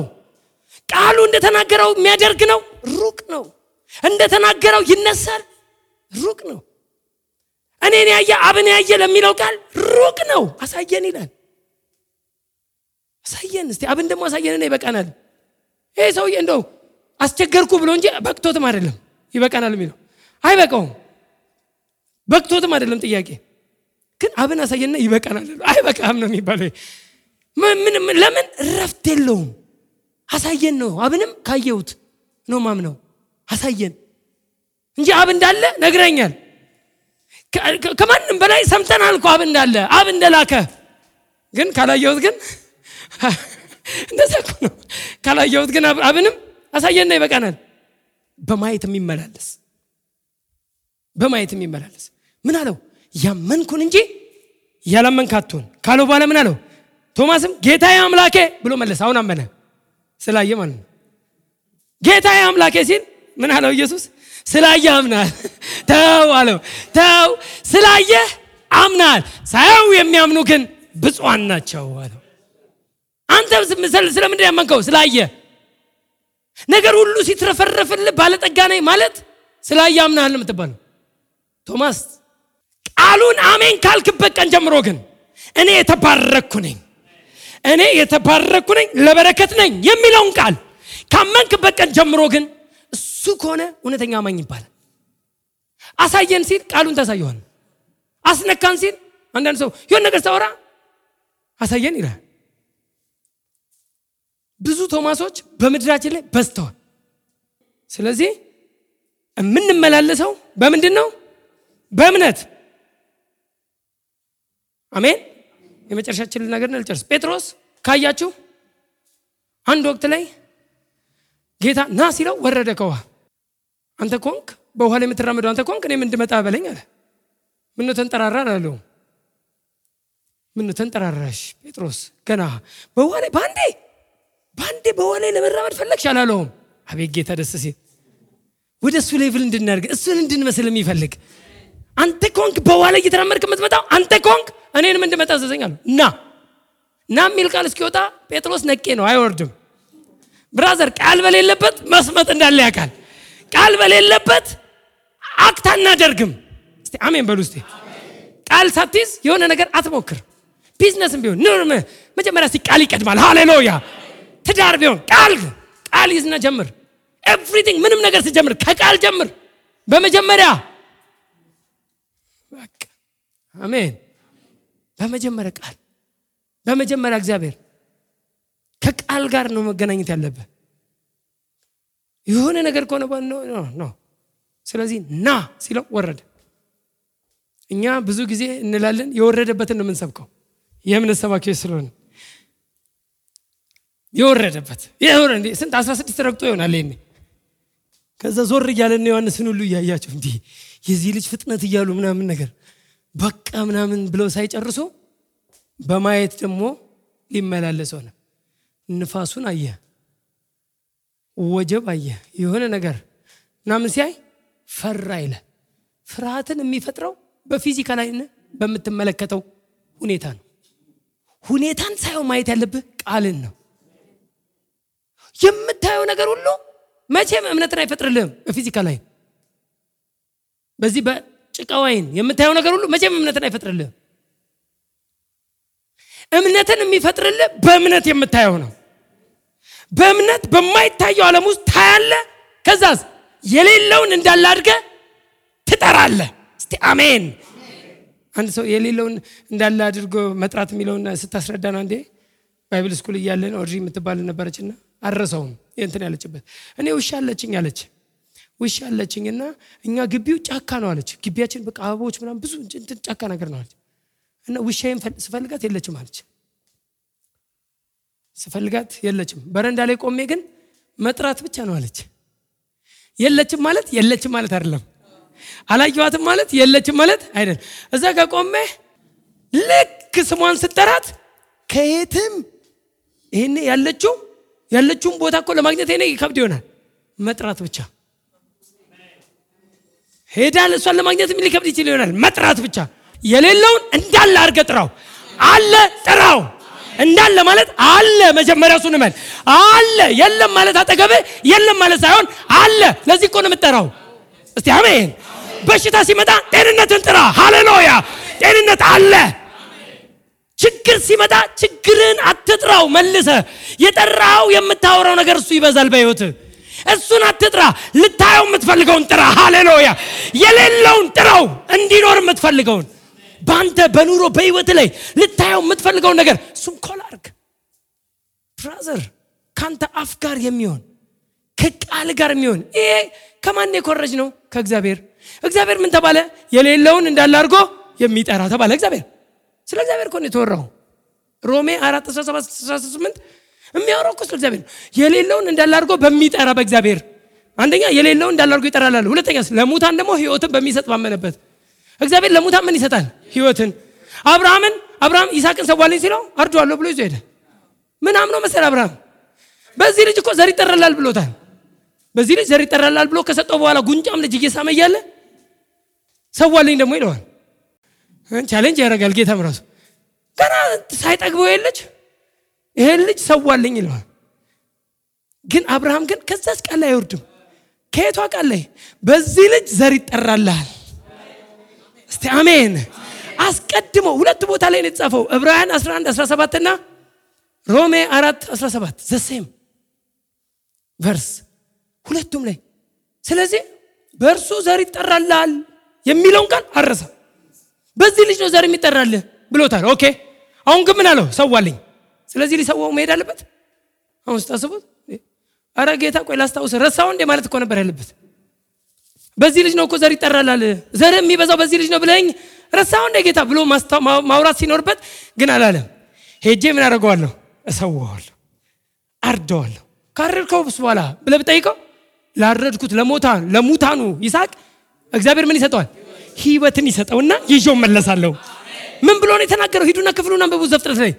ቃሉ እንደተናገረው የሚያደርግ ነው፣ ሩቅ ነው። እንደተናገረው ይነሳል፣ ሩቅ ነው። እኔን ያየ አብን ያየ ለሚለው ቃል ሩቅ ነው። አሳየን ይላል። አሳየን እስቲ አብን ደግሞ አሳየን። እኔ ይበቃናል። ይሄ ሰውዬ እንደው አስቸገርኩ ብሎ እንጂ በቅቶትም አይደለም ይበቃናል የሚለው አይበቃውም። በቅቶትም አይደለም ጥያቄ ግን አብን አሳየንና ይበቃናል። አይበቃም ነው የሚባለው። ለምን እረፍት የለውም። አሳየን ነው። አብንም ካየሁት ነው ማምነው። አሳየን እንጂ አብ እንዳለ ነግረኛል። ከማንም በላይ ሰምተናል እኮ አብ እንዳለ አብ እንደላከ ግን ካላየሁት ግን እንደዛ እኮ ነው። ካላየሁት ግን አብንም አሳየንና ይበቃናል። በማየት የሚመላለስ በማየት የሚመላለስ ምን አለው? ያመንኩን እንጂ ያላመንክ አትሁን ካለው በኋላ ምን አለው? ቶማስም ጌታዬ አምላኬ ብሎ መለሰ። አሁን አመነ ስላየ ማለት ነው። ጌታዬ አምላኬ ሲል ምን አለው ኢየሱስ? ስላየ አምናል። ተው አለው። ተው ስላየ አምናል። ሳያው የሚያምኑ ግን ብፁዓን ናቸው አለው። አንተ ስለምንድን ያመንከው? ስላየ ነገር ሁሉ ሲትረፈረፍልህ ባለጠጋ ነኝ ማለት ስላየ አምናል የምትባለው። ቶማስ ቃሉን አሜን ካልክበት ቀን ጀምሮ ግን እኔ የተባረኩ ነኝ እኔ የተባረኩ ነኝ ለበረከት ነኝ የሚለውን ቃል ካመንክበት ቀን ጀምሮ ግን ከሆነ እውነተኛ አማኝ ይባላል። አሳየን ሲል ቃሉን ታሳየዋል። አስነካን ሲል አንዳንድ ሰው የሆነ ነገር ሳወራ አሳየን ይላል። ብዙ ቶማሶች በምድራችን ላይ በዝተዋል። ስለዚህ የምንመላለሰው በምንድን ነው? በእምነት አሜን። የመጨረሻችን ነገር ልጨርስ። ጴጥሮስ ካያችሁ አንድ ወቅት ላይ ጌታ ና ሲለው ወረደ ከውሃ። አንተ ኮንክ በውሃ ላይ የምትራመደው አንተ ኮንክ እኔም እንድመጣ በለኝ አለ። ምነው ተንጠራራ አላለሁ። ምነው ተንጠራራሽ ጴጥሮስ? ገና በውሃ ላይ በአንዴ በአንዴ በውሃ ላይ ለመራመድ ፈለግሽ አላለውም። አቤት ጌታ ደስ ሲል ወደ እሱ level እንድናደርግ እሱን እንድንመስል የሚፈልግ አንተ ኮንክ በውሃ ላይ እየተራመድክ የምትመጣው አንተ ኮንክ እኔንም እንድመጣ አዘዘኛል። እና ና የሚል ቃል እስኪወጣ ጴጥሮስ ነቄ ነው፣ አይወርድም። brother ቃል በሌለበት መስመጥ እንዳለ ያውቃል። ቃል በሌለበት act አናደርግም። እስቲ አሜን በሉ። እስቲ ቃል ሳትይዝ የሆነ ነገር አትሞክር። ቢዝነስም ቢሆን መጀመሪያ እስቲ ቃል ይቀድማል። ሃሌሉያ። ትዳር ቢሆን ቃል ቃል ይዝና ጀምር። everything ምንም ነገር ስትጀምር ከቃል ጀምር። በመጀመሪያ አሜን በመጀመሪያ ቃል በመጀመሪያ እግዚአብሔር ከቃል ጋር ነው መገናኘት ያለብህ። የሆነ ነገር ከሆነ ነው። ስለዚህ ና ሲለው ወረደ። እኛ ብዙ ጊዜ እንላለን የወረደበትን ነው የምንሰብከው። የእምነት ስለሆነ? የወረደበት። ስንት? አስራ ስድስት ረግጦ ይሆናል ይኔ ከዛ ዞር እያለን ዮሐንስን ሁሉ እያያቸው እንዲህ የዚህ ልጅ ፍጥነት እያሉ ምናምን ነገር በቃ ምናምን ብለው ሳይጨርሱ በማየት ደግሞ ሊመላለስ ሆነ። ንፋሱን አየ፣ ወጀብ አየ፣ የሆነ ነገር ምናምን ሲያይ ፈራ ይለ ፍርሃትን የሚፈጥረው በፊዚካል አይነ በምትመለከተው ሁኔታ ነው። ሁኔታን ሳይሆን ማየት ያለብህ ቃልን ነው። የምታየው ነገር ሁሉ መቼም እምነትን አይፈጥርልህም። በፊዚካል አይን በዚህ በጭቃው አይን የምታየው ነገር ሁሉ መቼም እምነትን አይፈጥርልህም። እምነትን የሚፈጥርልህ በእምነት የምታየው ነው። በእምነት በማይታየው ዓለም ውስጥ ታያለ። ከዛስ የሌለውን እንዳለ አድርገህ ትጠራለህ። እስቲ አሜን። አንድ ሰው የሌለውን እንዳለ አድርጎ መጥራት የሚለውን ስታስረዳን አንዴ Bible school እያለን ኦድሪ የምትባል ነበረችና አረሰውም እንትን ያለችበት እኔ ውሻ አለችኝ አለች። ውሻ አለችኝ እና እኛ ግቢው ጫካ ነው አለች። ግቢያችን በቃ አበቦች ምናምን ብዙ ጫካ ነገር ነው አለች። እና ውሻዬን ስፈልጋት የለችም አለች። ስፈልጋት የለችም። በረንዳ ላይ ቆሜ ግን መጥራት ብቻ ነው አለች። የለችም ማለት የለችም ማለት አይደለም። አላየዋትም ማለት የለችም ማለት አይደለም። እዛ ጋር ቆሜ ልክ ስሟን ስጠራት ከየትም ይሄኔ ያለችው ያለችውን ቦታ እኮ ለማግኘት ኔ ይከብድ ይሆናል። መጥራት ብቻ ሄዳል። እሷን ለማግኘት ሊከብድ ይችል ይሆናል። መጥራት ብቻ የሌለውን እንዳለ አድርገህ ጥራው። አለ ጥራው። እንዳለ ማለት አለ። መጀመሪያ እሱን እመን። አለ የለም ማለት አጠገብህ የለም ማለት ሳይሆን አለ። ለዚህ እኮ ነው የምጠራው። እስቲ አሜን። በሽታ ሲመጣ ጤንነትን ጥራ። ሃሌሉያ! ጤንነት አለ። ችግር ሲመጣ ችግርን አትጥራው፣ መልሰ የጠራው የምታወራው ነገር እሱ ይበዛል በሕይወት እሱን አትጥራ። ልታየው የምትፈልገውን ጥራ። ሃሌሉያ! የሌለውን ጥራው፣ እንዲኖር የምትፈልገውን በአንተ በኑሮ በሕይወት ላይ ልታየው የምትፈልገውን ነገር እሱም call አድርግ። brother ከአንተ አፍ ጋር የሚሆን ከቃል ጋር የሚሆን ይሄ ከማን የኮረጅነው? ከእግዚአብሔር። እግዚአብሔር ምን ተባለ? የሌለውን እንዳለ አድርጎ የሚጠራ ተባለ። እግዚአብሔር ስለ እግዚአብሔር ነው የተወራው። ሮሜ 4 17 18 የሚያወራው እኮ ስለ እግዚአብሔር የሌለውን እንዳለ አድርጎ በሚጠራ በእግዚአብሔር አንደኛ የሌለውን እንዳለ አድርጎ ይጠራል አለ። ሁለተኛ ለሙታን ደግሞ ሕይወትን በሚሰጥ ባመነበት እግዚአብሔር ለሙታን ምን ይሰጣል? ሕይወትን። አብርሃምን አብርሃም ይስሐቅን ሰዋልኝ ሲለው አርደዋለሁ ብሎ ይዞ ሄደ። ምን አምኖ መሰል አብርሃም በዚህ ልጅ እኮ ዘር ይጠራላል ብሎታል። በዚህ ልጅ ዘር ይጠራላል ብሎ ከሰጠው በኋላ ጉንጫም ልጅ እየሳመ እያለ ሰዋልኝ ደግሞ ይለዋል። challenge ያደርጋል ጌታም ራሱ ገና ሳይጠግበው የልጅ ይሄን ልጅ ሰዋልኝ ይለዋል። ግን አብርሃም ግን ከዛች ቃል ላይ አይወርድም። ከየቷ ቃል ላይ? በዚህ ልጅ ዘር ይጠራልሃል። እስቲ አሜን። አስቀድሞ ሁለት ቦታ ላይ ነው የተጻፈው ዕብራውያን 11 17 እና ሮሜ 4 17 the same verse ሁለቱም ላይ ስለዚህ በእርሱ ዘር ይጠራልሃል የሚለውን ቃል አረሰ። በዚህ ልጅ ነው ዘር የሚጠራልህ ብሎታል። okay አሁን ግን ምን አለው? ሰዋልኝ። ስለዚህ ሊሰዋው መሄድ አለበት። አሁን ስታስቡት አረ ጌታ ቆይ ላስታውስ፣ ረሳው እንዴ ማለት እኮ ነበር ያለበት። በዚህ ልጅ ነው እኮ ዘር ይጠራላል፣ ዘር የሚበዛው በዚህ ልጅ ነው ብለኝ ረሳው እንዴ ጌታ ብሎ ማውራት ሲኖርበት ግን አላለም። ሄጄ ምን አደርገዋለሁ? እሰዋዋለሁ፣ አርደዋለሁ። ካረድከው ብስ በኋላ ብለህ ብጠይቀው ላረድኩት ለሞታ ለሙታኑ ይስሐቅ እግዚአብሔር ምን ይሰጠዋል? ህይወትን ይሰጠውና ይዤው መለሳለሁ። ምን ብሎ ነው የተናገረው? ሂዱና ክፍሉን አንብቡ ዘፍጥረት ላይ።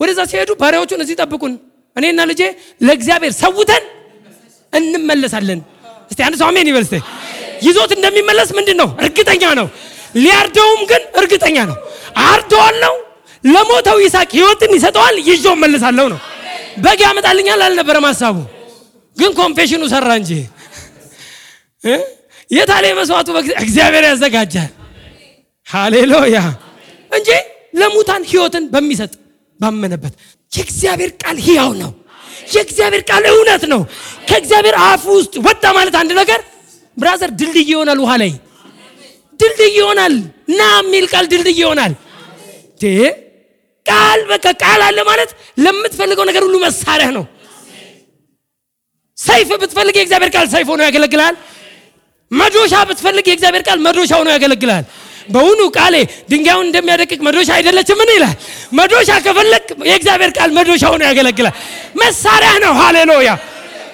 ወደዛ ሲሄዱ ባሪያዎቹን እዚህ ጠብቁን፣ እኔና ልጄ ለእግዚአብሔር ሰውተን እንመለሳለን። እስቲ አንድ ሰው አሜን ይበል። ይዞት እንደሚመለስ ምንድን ነው እርግጠኛ ነው። ሊያርደውም ግን እርግጠኛ ነው። አርደዋለሁ፣ ለሞተው ይስሐቅ ህይወትን ይሰጠዋል፣ ይዤው መለሳለሁ ነው። በግ ያመጣልኛል አልነበረም ሀሳቡ፣ ግን confession ኑ ሰራ እንጂ የታለ መስዋዕቱ እግዚአብሔር ያዘጋጃል። ሃሌሉያ እንጂ ለሙታን ህይወትን በሚሰጥ ባመነበት የእግዚአብሔር ቃል ህያው ነው። የእግዚአብሔር ቃል እውነት ነው። ከእግዚአብሔር አፍ ውስጥ ወጣ ማለት አንድ ነገር brother ድልድይ ይሆናል። ውሃ ላይ ድልድይ ይሆናል። ና የሚል ቃል ድልድይ ይሆናል። ቃል በቃ ቃል አለ ማለት ለምትፈልገው ነገር ሁሉ መሳሪያ ነው። ሰይፍ ብትፈልግ የእግዚአብሔር ቃል ሰይፍ ሆኖ ያገለግላል። መዶሻ ብትፈልግ የእግዚአብሔር ቃል መዶሻ ሆኖ ያገለግላል። በውኑ ቃሌ ድንጋዩን እንደሚያደቅቅ መዶሻ አይደለችም? ምን ይላል? መዶሻ ከፈለግ የእግዚአብሔር ቃል መዶሻ ሆኖ ያገለግላል። መሳሪያ ነው። ሃሌሉያ!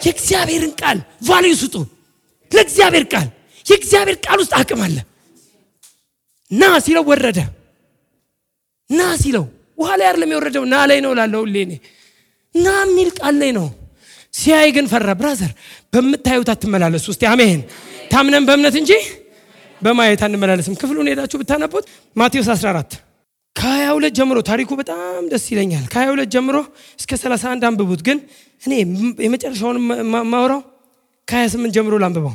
የእግዚአብሔርን ቃል ቫልዩ ስጡ ለእግዚአብሔር ቃል። የእግዚአብሔር ቃል ውስጥ አቅም አለ። ና ሲለው ወረደ። ና ሲለው ውሃ ላይ አይደለም የወረደው፣ ና ላይ ነው ላለው ሁሌ ና የሚል ቃል ላይ ነው። ሲያይ ግን ፈራ። ብራዘር በምታዩት አትመላለሱ። እስቲ አሜን። ታምነን በእምነት እንጂ በማየት አንመላለስም። ክፍሉን ሄዳችሁ ብታነቡት ማቴዎስ 14 ከ22 ጀምሮ ታሪኩ በጣም ደስ ይለኛል። ከ22 ጀምሮ እስከ 31 አንብቡት። ግን እኔ የመጨረሻውን ማውራው ከ28 ጀምሮ ላንብበው።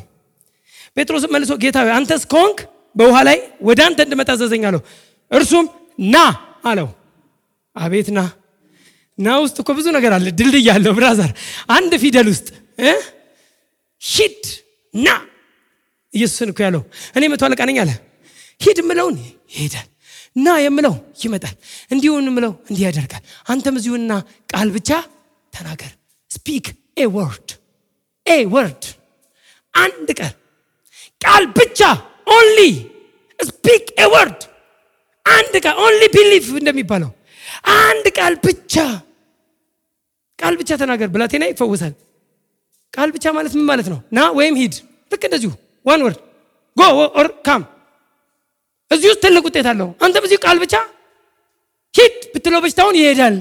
ጴጥሮስም መልሶ ጌታ ሆይ አንተስ በውሃ ላይ ወደ አንተ እንድመጣ አዘዘኝ አለው። እርሱም ና አለው። አቤት ና ና ውስጥ እኮ ብዙ ነገር አለ። ድልድይ አለው brother። አንድ ፊደል ውስጥ ሂድ ና ኢየሱስን እኮ ያለው እኔ መቶ አለቃ ነኝ አለ። ሂድ የምለውን ይሄዳል፣ ና የምለው ይመጣል፣ እንዲሁን የምለው እንዲህ ያደርጋል። አንተም እዚሁ ሁንና ቃል ብቻ ተናገር። speak a word a word፣ አንድ ቃል ቃል ብቻ only speak a word፣ አንድ ቃል only believe እንደሚባለው አንድ ቃል ብቻ ቃል ብቻ ተናገር፣ ብላቴና ይፈወሳል። ቃል ብቻ ማለት ምን ማለት ነው? ና ወይም ሂድ። ልክ እንደዚሁ one word go or come። እዚህ ውስጥ ትልቅ ውጤት አለው። አንተም እዚሁ ቃል ብቻ ሂድ ብትለው በሽታውን ይሄዳል።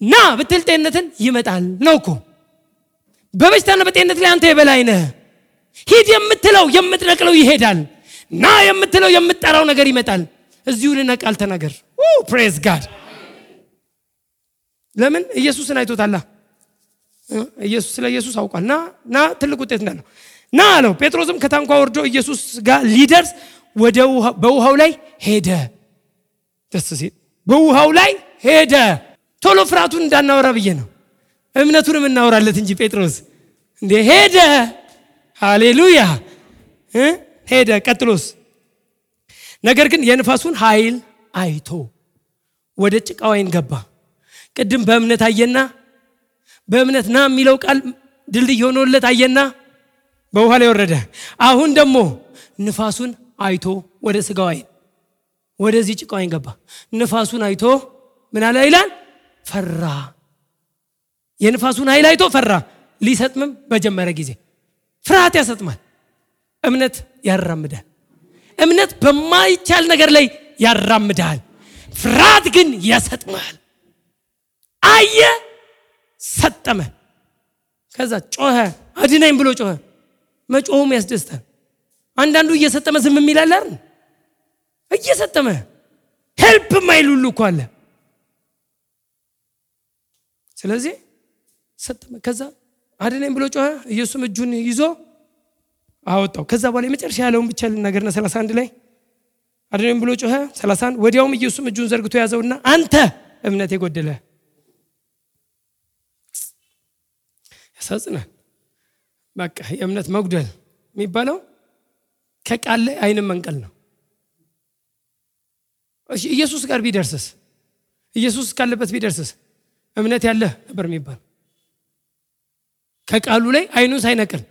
ና ብትል ጤንነትን ይመጣል ነው እኮ። በበሽታና በጤንነት ላይ አንተ የበላይ ነህ። ሂድ የምትለው የምትነቅለው ይሄዳል። ና የምትለው የምትጠራው ነገር ይመጣል። እዚሁ ሁንና ቃል ተናገር። praise God። ለምን? ኢየሱስን አይቶታላ ኢየሱስ ስለ ኢየሱስ አውቋል። ና ና ትልቅ ውጤት እንዳለው ና አለው። ጴጥሮስም ከታንኳ ወርዶ ኢየሱስ ጋር ሊደርስ በውሃው ላይ ሄደ። ደስ ሲል። በውሃው ላይ ሄደ። ቶሎ ፍርሃቱን እንዳናወራ ብዬ ነው እምነቱንም እናወራለት እንጂ ጴጥሮስ እንዴ ሄደ? ሃሌሉያ! ሄደ። ቀጥሎስ ነገር ግን የንፋሱን ኃይል አይቶ ወደ ጭቃ ወይን ገባ። ቅድም በእምነት አየና በእምነት ና የሚለው ቃል ድልድይ ሆኖለት አየና በውሃ ላይ ወረደ። አሁን ደግሞ ንፋሱን አይቶ ወደ ስጋ ወይን ወደዚህ ጭቃ ወይን ገባ። ንፋሱን አይቶ ምን አለ ይላል? ፈራ የንፋሱን ኃይል አይቶ ፈራ። ሊሰጥምም በጀመረ ጊዜ ፍርሃት ያሰጥማል። እምነት ያራምዳል። እምነት በማይቻል ነገር ላይ ያራምዳል። ፍርሃት ግን ያሰጥማል። አየ ሰጠመ። ከዛ ጮኸ አድናኝ ብሎ ጮኸ። መጮሁም ያስደስታል። አንዳንዱ እየሰጠመ ዝም ይላል አይደል? እየሰጠመ help ማይል ሁሉ አለ። ስለዚህ ከዛ አድነኝ ብሎ ጮኸ። ኢየሱስም እጁን ይዞ አወጣው። ከዛ በኋላ የመጨረሻ ያለውን ብቻ ልናገርና 31 ላይ አድነኝ ብሎ ጮኸ። 31 ወዲያውም ኢየሱስም እጁን ዘርግቶ ያዘውና አንተ እምነት የጎደለ ያሳዝናል። በቃ የእምነት መጉደል የሚባለው ከቃል ላይ አይንም መንቀል ነው። ኢየሱስ ጋር ቢደርስስ? ኢየሱስ ካለበት ቢደርስስ? እምነት ያለ ነበር የሚባል ከቃሉ ላይ አይኑን ሳይነቅል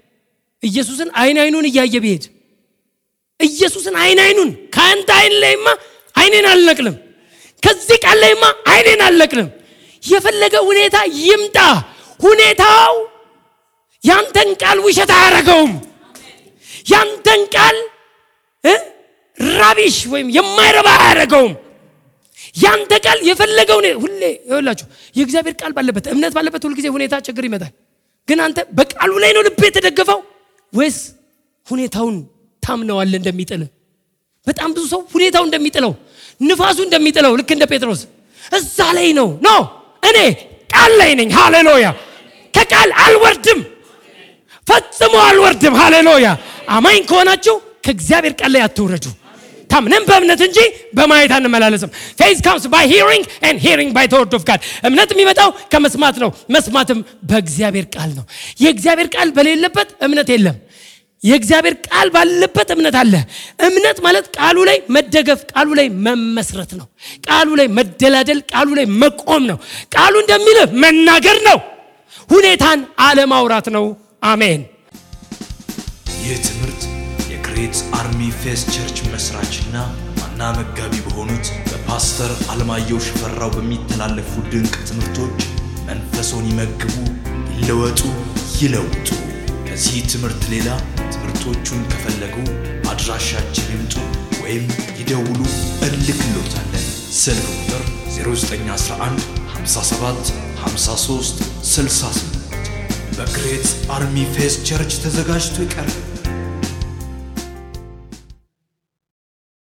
ኢየሱስን አይን አይኑን እያየ ቢሄድ ኢየሱስን አይን አይኑን ከአንተ አይን ላይማ አይኔን አልነቅልም ከዚህ ቃል ላይማ አይኔን አልነቅልም። የፈለገ ሁኔታ ይምጣ። ሁኔታው ያንተን ቃል ውሸት አያረገውም። ያንተን ቃል ራቢሽ ወይም የማይረባ አያረገውም። ያንተ ቃል የፈለገው ሁሌ ይላችሁ የእግዚአብሔር ቃል ባለበት እምነት ባለበት ሁልጊዜ ሁኔታ ችግር ይመጣል ግን አንተ በቃሉ ላይ ነው ልብ የተደገፈው? ወይስ ሁኔታውን ታምነዋለ እንደሚጥል በጣም ብዙ ሰው ሁኔታው እንደሚጥለው ንፋሱ እንደሚጥለው ልክ እንደ ጴጥሮስ እዛ ላይ ነው። no እኔ ቃል ላይ ነኝ። ሃሌሉያ። ከቃል አልወርድም። ፈጽሞ አልወርድም። ሃሌሉያ። አማኝ ከሆናችሁ ከእግዚአብሔር ቃል ላይ አትውረዱ ታምነን በእምነት እንጂ በማየት አንመላለስም። faith comes by hearing and hearing by the word of God እምነት የሚመጣው ከመስማት ነው። መስማትም በእግዚአብሔር ቃል ነው። የእግዚአብሔር ቃል በሌለበት እምነት የለም። የእግዚአብሔር ቃል ባለበት እምነት አለ። እምነት ማለት ቃሉ ላይ መደገፍ ቃሉ ላይ መመስረት ነው። ቃሉ ላይ መደላደል ቃሉ ላይ መቆም ነው። ቃሉ እንደሚልህ መናገር ነው። ሁኔታን አለማውራት ነው። አሜን። ይህ ትምህርት የ Great Faith Church መስራችና ዋና መጋቢ በሆኑት በፓስተር አለማየሁ ሽፈራው በሚተላለፉ ድንቅ ትምህርቶች መንፈሶን ይመግቡ፣ ይለወጡ፣ ይለውጡ። ከዚህ ትምህርት ሌላ ትምህርቶቹን ከፈለጉ አድራሻችን ይምጡ ወይም ይደውሉ፣ እልክሎታለን። ስልክ ቁጥር 0911 57 53 68 በ Great Army Faith Church ተዘጋጅቶ ይቀርብ።